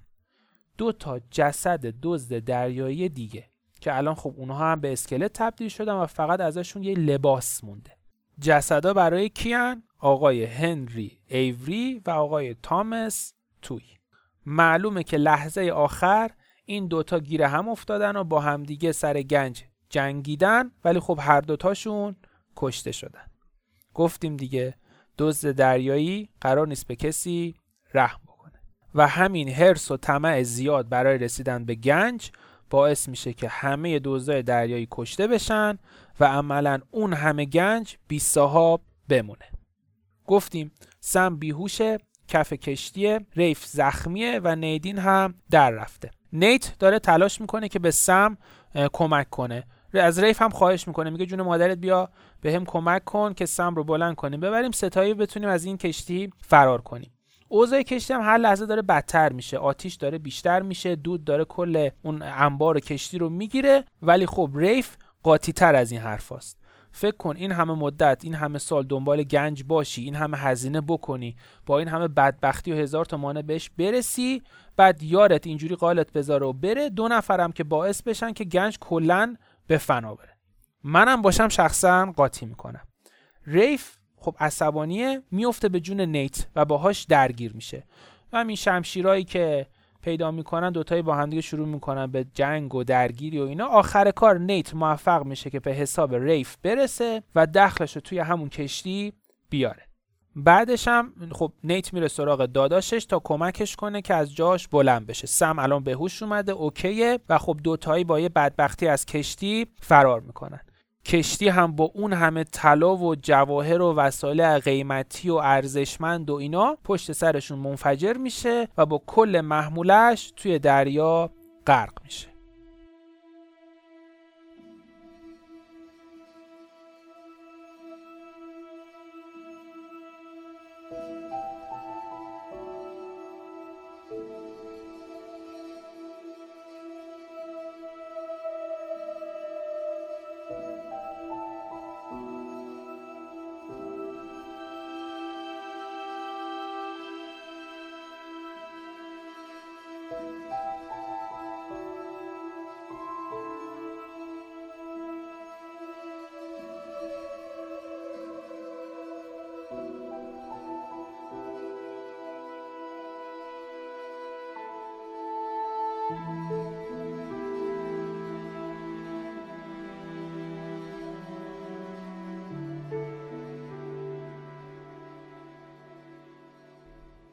دو تا جسد دزد دریایی دیگه. که الان خب اونها هم به اسکلت تبدیل شدن و فقط ازشون یه لباس مونده. جسدا برای کیان؟ آقای هنری ایوری و آقای تامس توی. معلومه که لحظه آخر این دوتا گیر هم افتادن و با همدیگه سر گنج جنگیدن ولی خب هر دوتاشون کشته شدن. گفتیم دیگه دزد دریایی قرار نیست به کسی رحم بکنه. و همین هرس و طمع زیاد برای رسیدن به گنج باعث میشه که همه دزدای دریایی کشته بشن و عملا اون همه گنج بی صاحب بمونه. گفتیم سم بیهوشه کف کشتیه ریف زخمیه و نیدین هم در رفته. نیت داره تلاش می‌کنه که به سم کمک کنه. از ریف هم خواهش می‌کنه. میگه جون مادرت بیا به هم کمک کن که سم رو بلند کنیم. ببریم ستایی بتونیم از این کشتی فرار کنیم. اوضاع کشتی هم هر لحظه داره بدتر میشه. آتیش داره بیشتر میشه دود داره کل اون انبار کشتی رو می‌گیره. ولی خب ریف قاطی تر از این حرف هست. فکر کن این همه مدت این همه سال دنبال گنج باشی این همه هزینه بکنی با این همه بدبختی و هزار تا مانع بهش برسی بعد یارت اینجوری قالت بذاره و بره. دو نفرم که باعث بشن که گنج کلا به فنا بره. منم باشم شخصا قاطی می‌کنم. ریف خب عصبانیه میفته به جون نیت و باهاش درگیر میشه. و همین شمشیرایی که پیدا می‌کنن دوتایی با همدیگه شروع می‌کنن به جنگ و درگیری و اینا. آخر کار نیت موفق میشه که به حساب ریف برسه و دخلش رو توی همون کشتی بیاره. بعدش هم خب نیت میره سراغ داداشش تا کمکش کنه که از جاش بلند بشه. سم الان به هوش اومده اوکیه. و خب دوتایی با یه بدبختی از کشتی فرار می‌کنن. کشتی هم با اون همه طلا و جواهر و وسایل قیمتی و ارزشمند و اینا پشت سرشون منفجر میشه و با کل محمولش توی دریا غرق میشه.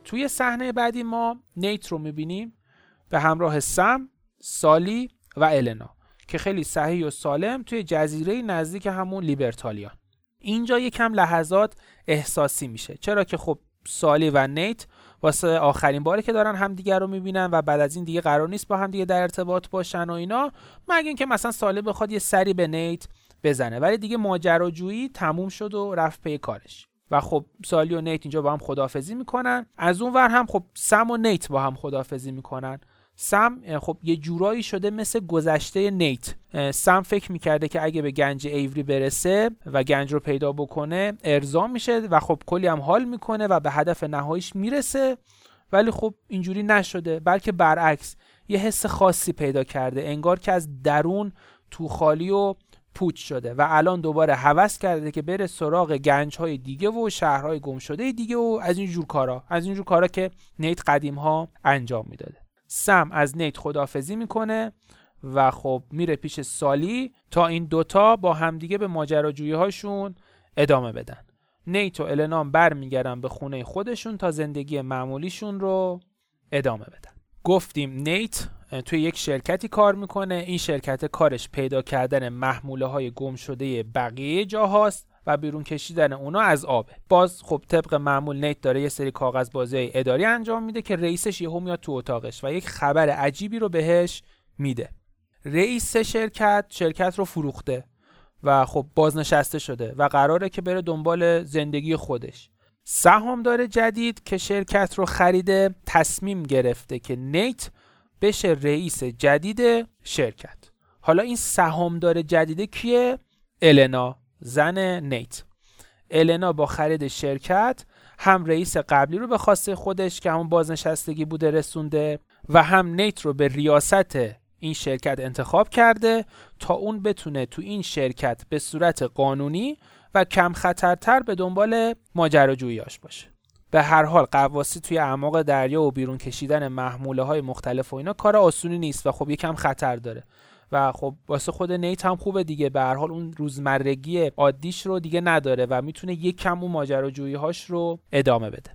توی صحنه بعدی ما نیت رو می‌بینیم به همراه سم، سالی و النا که خیلی صحیح و سالم توی جزیره نزدیک همون لیبرتالیان. اینجا یکم لحظات احساسی میشه. چرا که خب سالی و نیت واسه آخرین باری که دارن همدیگه رو می‌بینن و بعد از این دیگه قرار نیست با همدیگه در ارتباط باشن و اینا مگه اینکه مثلا سالی بخواد یه سری به نیت بزنه. ولی دیگه ماجراجویی تموم شد و رفت پی کارش. و خب سالی و نیت اینجا با هم خدافزی می‌کنن. از اون ور هم خب سم و نیت با هم خدافزی می‌کنن. سم خب یه جورایی شده مثل گذشته نیت. سم فکر می‌کرده که اگه به گنج ایوری برسه و گنج رو پیدا بکنه ارضا میشه و خب کلی هم حال می‌کنه و به هدف نهاییش می‌رسه. ولی خب اینجوری نشده بلکه برعکس یه حس خاصی پیدا کرده. انگار که از درون تو خالی و پوچ شده و الان دوباره هوس کرده که بره سراغ گنج های دیگه و شهرهای گم شده دیگه و از این جور کارا. از این جور کارا که نیت قدیم ها انجام می‌داده. سم از نیت خدافزی می‌کنه و خب میره پیش سالی تا این دوتا با همدیگه به ماجراجویی هاشون ادامه بدن. نیت و النام برمیگردن به خونه خودشون تا زندگی معمولیشون رو ادامه بدن. گفتیم نیت توی یک شرکتی کار می‌کنه. این شرکت کارش پیدا کردن محموله های گم شده بقیه جاهاست و بیرون کشیدن اونا از آبه باز خب طبق معمول نیت داره یه سری کاغذ بازی اداری انجام میده که رئیسش یهو میاد تو اتاقش و یک خبر عجیبی رو بهش میده. رئیس شرکت شرکت رو فروخته و خب بازنشسته شده و قراره که بره دنبال زندگی خودش. سهامدار جدید که شرکت رو خریده تصمیم گرفته که نیت بشه رئیس جدید شرکت. حالا این سهامدار جدید کیه؟ النا زن نیت. النا با خرید شرکت هم رئیس قبلی رو به خواسته خودش که همون بازنشستگی بوده رسونده و هم نیت رو به ریاست این شرکت انتخاب کرده تا اون بتونه تو این شرکت به صورت قانونی و کم خطرتر به دنبال ماجراجوییاش باشه. به هر حال قواسی توی اعماق دریا و بیرون کشیدن محموله های مختلف و اینا کار آسونی نیست و خب یکم خطر داره. و خب واسه خود نیت هم خوبه دیگه. به هر حال اون روزمرگی عادیش رو دیگه نداره و می‌تونه یک کم اون ماجراجویی هاش رو ادامه بده.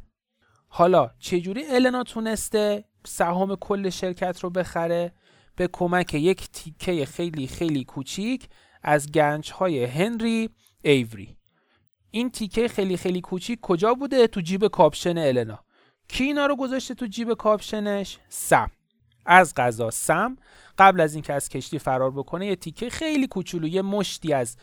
حالا چجوری النا تونسته سهام کل شرکت رو بخره؟ به کمک یک تیکه خیلی خیلی کوچیک از گنج های هنری ایوری. این تیکه خیلی خیلی کوچیک کجا بوده؟ تو جیب کاپشن النا. کی اینا رو گذاشته تو جیب کاپشنش؟ سم. از قضا سم. قبل از اینکه از کشتی فرار بکنه یه تیکه خیلی کوچولو یه مشتی از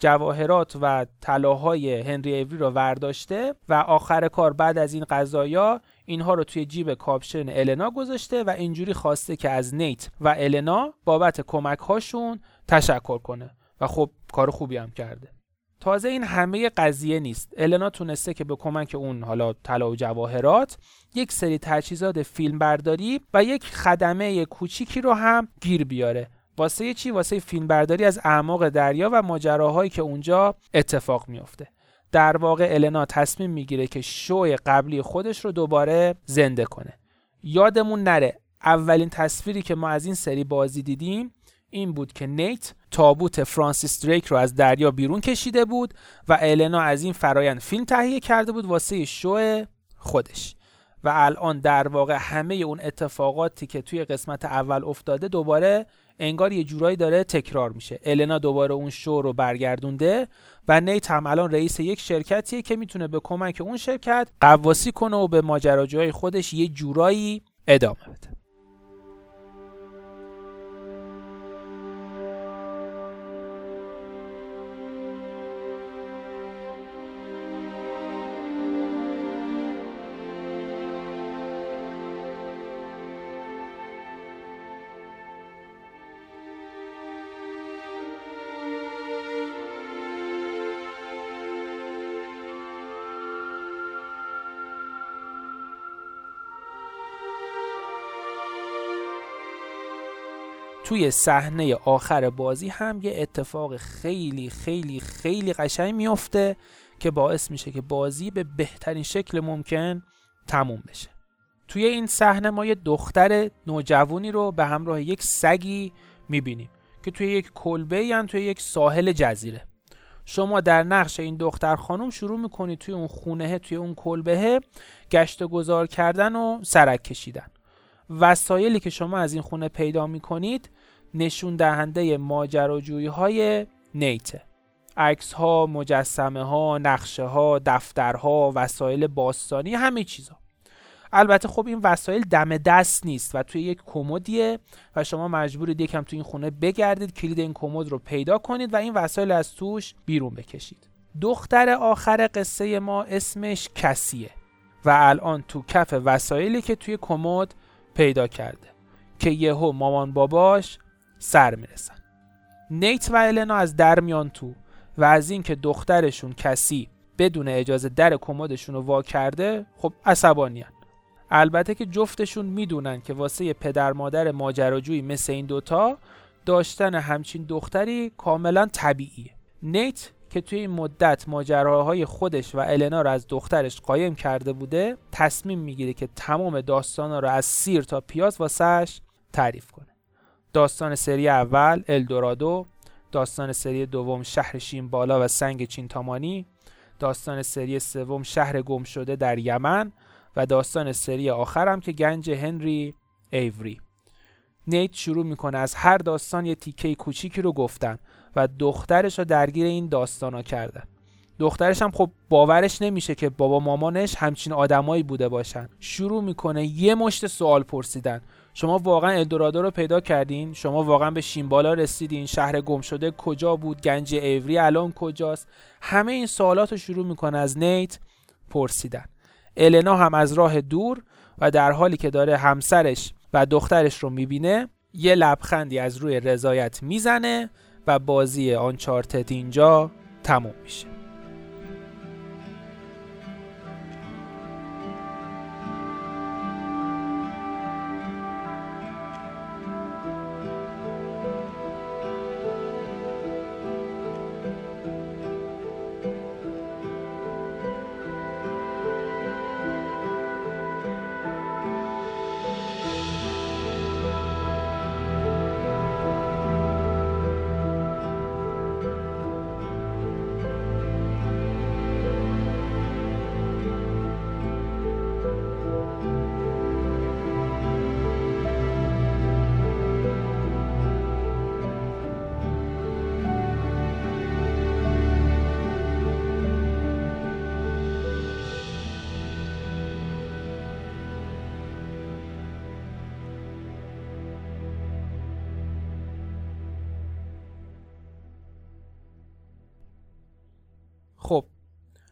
جواهرات و طلاهای هنری ایوری رو ورداشته و آخر کار بعد از این قضایا اینها رو توی جیب کاپشن النا گذاشته و اینجوری خواسته که از نیت و النا بابت کمک هاشون تشکر کنه. و خب کار خوبی هم کرده. تازه این همه قضیه نیست. النا تونسته که به کمک اون حالا طلا و جواهرات یک سری تجهیزات فیلم برداری و یک خدمه کوچیکی رو هم گیر بیاره. واسه چی؟ واسه فیلم برداری از اعماق دریا و ماجراهایی که اونجا اتفاق میافته. در واقع النا تصمیم می‌گیره که شو قبلی خودش رو دوباره زنده کنه. یادمون نره اولین تصویری که ما از این سری بازی دیدیم این بود که نیت تابوت فرانسیس دریک رو از دریا بیرون کشیده بود و النا از این فرایند فیلم تهیه کرده بود واسه شو خودش. و الان در واقع همه اون اتفاقاتی که توی قسمت اول افتاده دوباره انگار یه جورایی داره تکرار میشه. النا دوباره اون شو رو برگردونده و نیت هم الان رئیس یک شرکتیه که می‌تونه به کمک اون شرکت قواسی کنه و به ماجراجوهای خودش یه جورایی ادامه بده. توی صحنه آخر بازی هم یه اتفاق خیلی خیلی خیلی قشنگ میفته که باعث میشه که بازی به بهترین شکل ممکن تموم بشه. توی این صحنه ما یه دختر نوجوانی رو به همراه یک سگی می‌بینیم که توی یک کلبه هم توی یک ساحل جزیره. شما در نقش این دختر خانم شروع می‌کنید توی اون خونه توی اون کلبه گشت و گذار کردن و سرک کشیدن. وسایلی که شما از این خونه پیدا می‌کنید نشون دهنده ماجراجویی های نیته عکس ها مجسمه ها نقشه ها دفترها وسایل باستانی همه چیزا. البته خب این وسایل دم دست نیست و توی یک کمدیه و شما مجبورید یکم توی این خونه بگردید کلید این کمد رو پیدا کنید و این وسایل از توش بیرون بکشید. دختر آخر قصه ما اسمش کسیه و الان تو کف وسایلی که توی کمد پیدا کرده که یهو مامان باباش سر می‌رسن. نیت و النا از در میان تو و از اینکه دخترشون کسی بدون اجازه در کمدشون رو وا کرده خب عصبانیان البته که جفتشون می‌دونن که واسه پدر مادر ماجراجویی مثل این دوتا داشتن همچین دختری کاملا طبیعیه. نیت که توی این مدت ماجراهای خودش و النا رو از دخترش قایم کرده بوده تصمیم می‌گیره که تمام داستانا رو از سیر تا پیاز واسهش تعریف کنه. داستان سری اول الدورادو. داستان سری دوم شهر شین بالا و سنگ چینتامانی. داستان سری سوم شهر گم شده در یمن. و داستان سری آخرم که گنج هنری ایوری. نیت شروع می‌کنه از هر داستان یه تیکه کوچیکی رو گفتن و دخترش رو درگیر این داستان ها کردن دخترش هم خب باورش نمیشه که بابا مامانش همچین آدمایی بوده باشن. شروع می‌کنه یه مشت سوال پرسیدن. شما واقعا الدورادو رو پیدا کردین؟ شما واقعا به شیمبالا رسیدین؟ شهر گم شده کجا بود؟ گنج ایوری الان کجاست؟ همه این سوالات رو شروع می‌کنه از نیت پرسیدن. النا هم از راه دور و در حالی که داره همسرش و دخترش رو می‌بینه یه لبخندی از روی رضایت می‌زنه و بازی آنچارتت اینجا تموم میشه.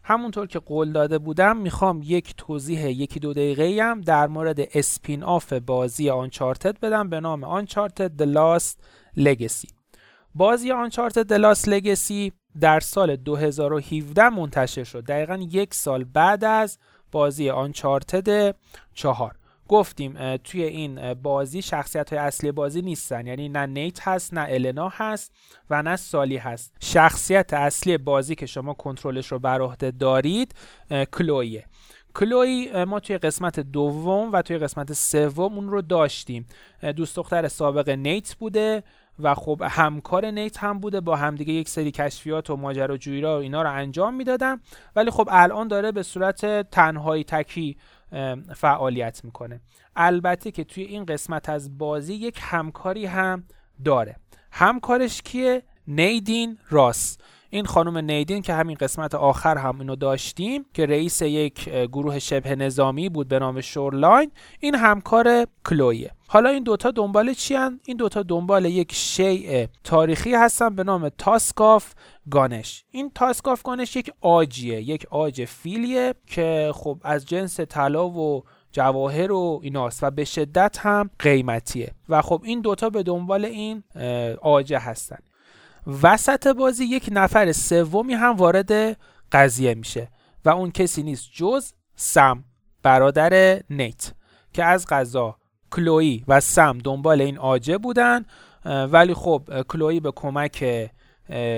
همونطور که قول داده بودم می‌خوام یک توضیح یکی دو دقیقه هم در مورد اسپین آف بازی آنچارتد بدم به نام آنچارتد The Last Legacy. بازی آنچارتد The Last Legacy در سال 2017 منتشر شد. دقیقا یک سال بعد از بازی آنچارتد چهار. گفتیم توی این بازی شخصیت های اصلی بازی نیستن. یعنی نه نیت هست نه النا هست و نه سالی هست. شخصیت اصلی بازی که شما کنترلش رو بر عهده دارید کلویه. کلوی ما توی قسمت دوم و توی قسمت سوم اون رو داشتیم. دوست دختر سابق نیت بوده و خب همکار نیت هم بوده با همدیگه یک سری کشفیات و ماجراجویی را و اینا رو انجام می‌دادن. ولی خب الان داره به صورت تنهایی تکی فعالیت می‌کنه. البته که توی این قسمت از بازی یک همکاری هم داره. همکارش کیه؟ نیدین راس. این خانم نیدین که همین قسمت آخر هم اینو داشتیم که رئیس یک گروه شبه نظامی بود به نام شورلاین این همکار کلویه. حالا این دوتا دنبال چی هن؟ این دوتا دنبال یک شیء تاریخی هستن به نام تاسکاف. گانش. این تاسکاف گانش یک آجیه یک آج فیلیه که خب از جنس طلا و جواهر و ایناست و به شدت هم قیمتیه. و خب این دوتا به دنبال این آجه هستن. وسط بازی یک نفر سومی هم وارد قضیه میشه و اون کسی نیست جز سم برادر نیت که از غذا کلویی و سم دنبال این آجه بودن ولی خب کلویی به کمک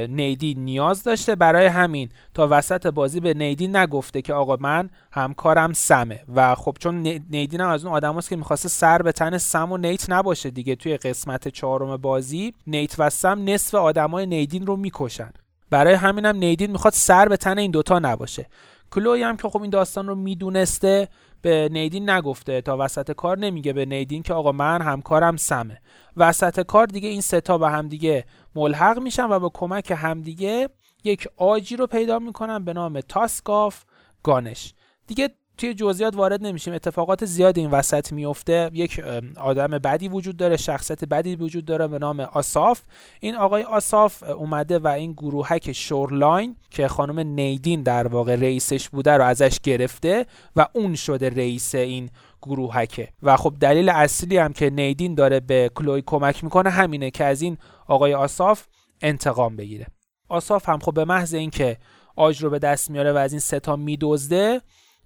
نیدی نیاز داشته. برای همین تا وسط بازی به نیدی نگفته که آقا من همکارم سمه. و خب چون نیدین هم از اون آدم که می‌خواسته سر به تن سم و نیت نباشه دیگه. توی قسمت چهارم بازی نیت و سم نصف آدمای نیدین رو می‌کشن. برای همینم نیدین می‌خواد سر به تن این دوتا نباشه. کلوی هم که خب این داستان رو می‌دونسته به نیدین نگفته تا وسط کار نمیگه به نیدین که آقا من همکارم سمه. وسط کار دیگه این ستا به همدیگه ملحق میشن و با کمک همدیگه یک آجی رو پیدا می‌کنن به نام تاسکاف گانش. دیگه توی جزئیات وارد نمیشیم. اتفاقات زیاد این وسط میفته. یک آدم بدی وجود داره شخصیت بدی وجود داره به نام آساف این آقای آساف اومده و این گروهک شورلاین که خانم نیدین در واقع رئیسش بوده رو ازش گرفته و اون شده رئیس این گروهکه و خب دلیل اصلی هم که نیدین داره به کلوی کمک می‌کنه همینه که از این آقای آساف انتقام بگیره. آساف هم خب به محض اینکه آج رو به دست میاره و از این ستا میدزده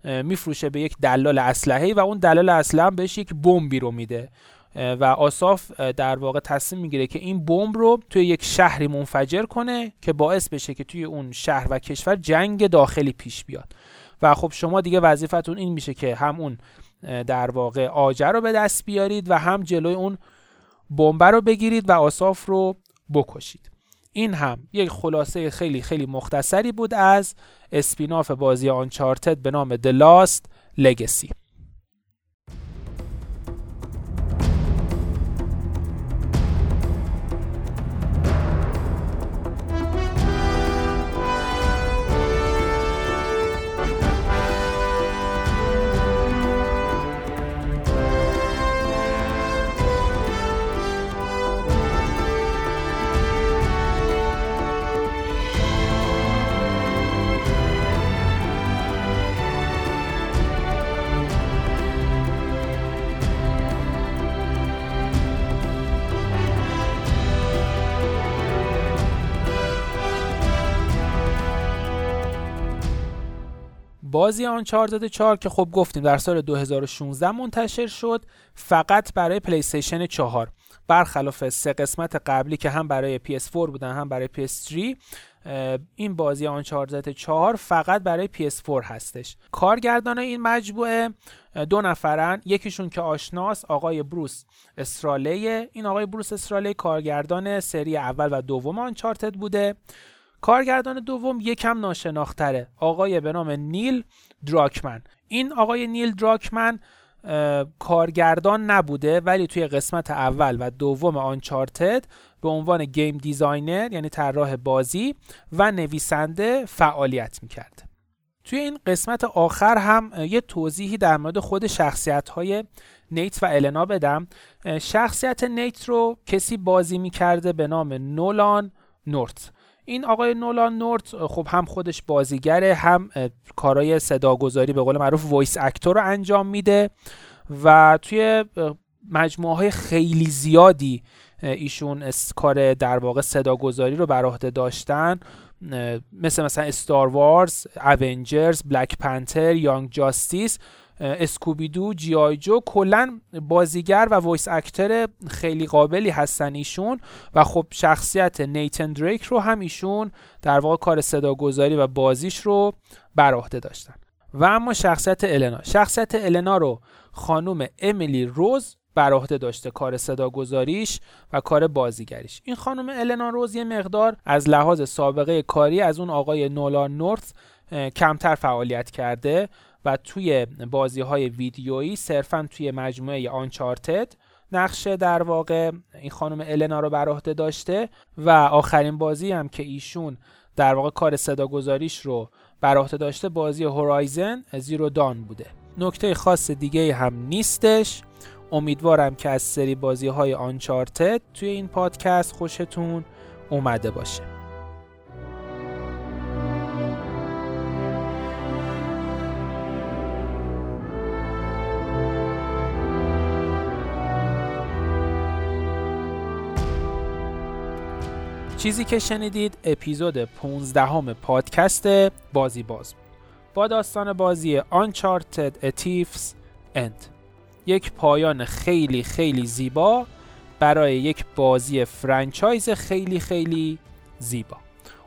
میفروشه به یک دلال اسلحه و اون دلال اسلحه بهش یک بمبی رو میده. و آساف در واقع تصمیم می‌گیره که این بمب رو توی یک شهری منفجر کنه که باعث بشه که توی اون شهر و کشور جنگ داخلی پیش بیاد. و خب شما دیگه وظیفتون این میشه که هم اون در واقع آجر رو به دست بیارید و هم جلوی اون بمب رو بگیرید و آساف رو بکشید. این هم یک خلاصه خیلی خیلی مختصری بود از اسپیناف بازی آنچارتد به نام The Last بازی آنچارتد 4 که خب گفتیم در سال 2016 منتشر شد فقط برای پلی استیشن 4 برخلاف سه قسمت قبلی که هم برای PS4 بودن هم برای PS3 این بازی آنچارتد 4 فقط برای PS4 هستش. کارگردان این مجموعه دو نفرن. یکیشون که آشناس آقای بروس استرالیه. این آقای بروس استرالی کارگردان سری اول و دوم آنچارتد بوده. کارگردان دوم یکم ناشناختره. آقای به نام نیل دراکمن. این آقای نیل دراکمن کارگردان نبوده ولی توی قسمت اول و دوم آنچارتد به عنوان game designer یعنی طراح بازی و نویسنده فعالیت می‌کرد. توی این قسمت آخر هم یه توضیحی در مورد خود شخصیت های نیت و النا بدم. شخصیت نیت رو کسی بازی می‌کرده به نام نولان نورت. این آقای نولان نورت خب هم خودش بازیگره هم کارای صداگذاری به قول معروف voice actor رو انجام میده و توی مجموعه های خیلی زیادی ایشون کار در واقع صداگذاری رو بر عهده داشتن. مثل مثلا استار وارز، اونجرز، بلک پنتر، یانگ جاستیس اسکوبی‌دو جی آی جو کلا بازیگر و voice actor خیلی قابلی هستن ایشون. و خب شخصیت نیتن دریک رو هم ایشون در واقع کار صداگذاری و بازیش رو بر عهده داشتن. و اما شخصیت النا. شخصیت النا رو خانم امیلی روز بر عهده داشته کار صداگذاریش و کار بازیگریش. این خانم النا روز یه مقدار از لحاظ سابقه کاری از اون آقای نولان نورث کمتر فعالیت کرده و توی بازی های ویدیویی صرفا توی مجموعه آنچارتد نقشه در واقع این خانم النا رو بر عهده داشته و آخرین بازی هم که ایشون در واقع کار صداگذاریش رو بر عهده داشته بازی هورایزن زیرو دان بوده. نکته خاص دیگه هم نیستش. امیدوارم که از سری بازی های آنچارتد توی این پادکست خوشتون اومده باشه. چیزی که شنیدید اپیزود 15 هم پادکست بازی باز. با داستان بازی Uncharted A Thief's End. یک پایان خیلی خیلی زیبا برای یک بازی franchise خیلی خیلی زیبا.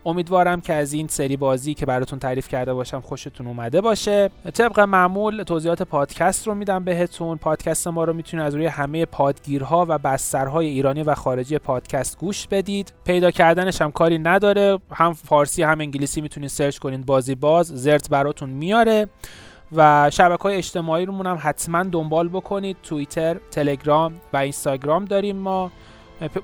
امیدوارم که از این سری بازی که براتون تعریف کرده باشم خوشتون اومده باشه. طبق معمول توضیحات پادکست رو میدم بهتون. پادکست ما رو می‌تونید از روی همه پادگیرها و بسترهای ایرانی و خارجی پادکست گوش بدید. پیدا کردنش هم کاری نداره. هم فارسی هم انگلیسی می‌تونید سرچ کنید. بازی باز زرت براتون میاره. و شبکه های اجتماعی رو هم حتما دنبال بکنید. توییتر، تلگرام و اینستاگرام داریم ما.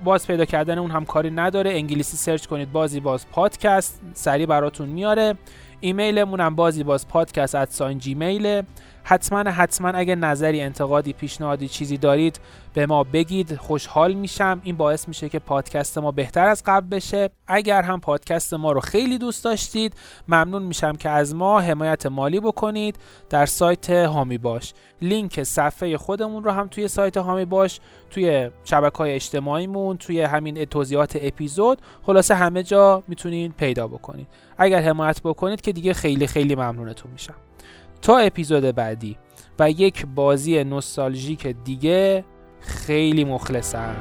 باز پیدا کردن اون هم کاری نداره. انگلیسی سرچ کنید بازی باز پادکست سریع براتون میاره. ایمیلمون هم بازی باز پادکست ات ساین جیمیله حتما حتما اگه نظری انتقادی پیشنهادی چیزی دارید به ما بگید. خوشحال میشم. این باعث میشه که پادکست ما بهتر از قبل بشه. اگر هم پادکست ما رو خیلی دوست داشتید ممنون میشم که از ما حمایت مالی بکنید در سایت هامی باش. لینک صفحه خودمون رو هم توی سایت هامی باش. توی شبکه های اجتماعیمون توی همین توضیحات اپیزود. خلاصه همه جا می‌تونید پیدا بکنید. اگر حمایت بکنید که دیگه خیلی خیلی ممنونتون میشم. تا اپیزود بعدی و یک بازی نوستالژیک دیگه خیلی مخلصم.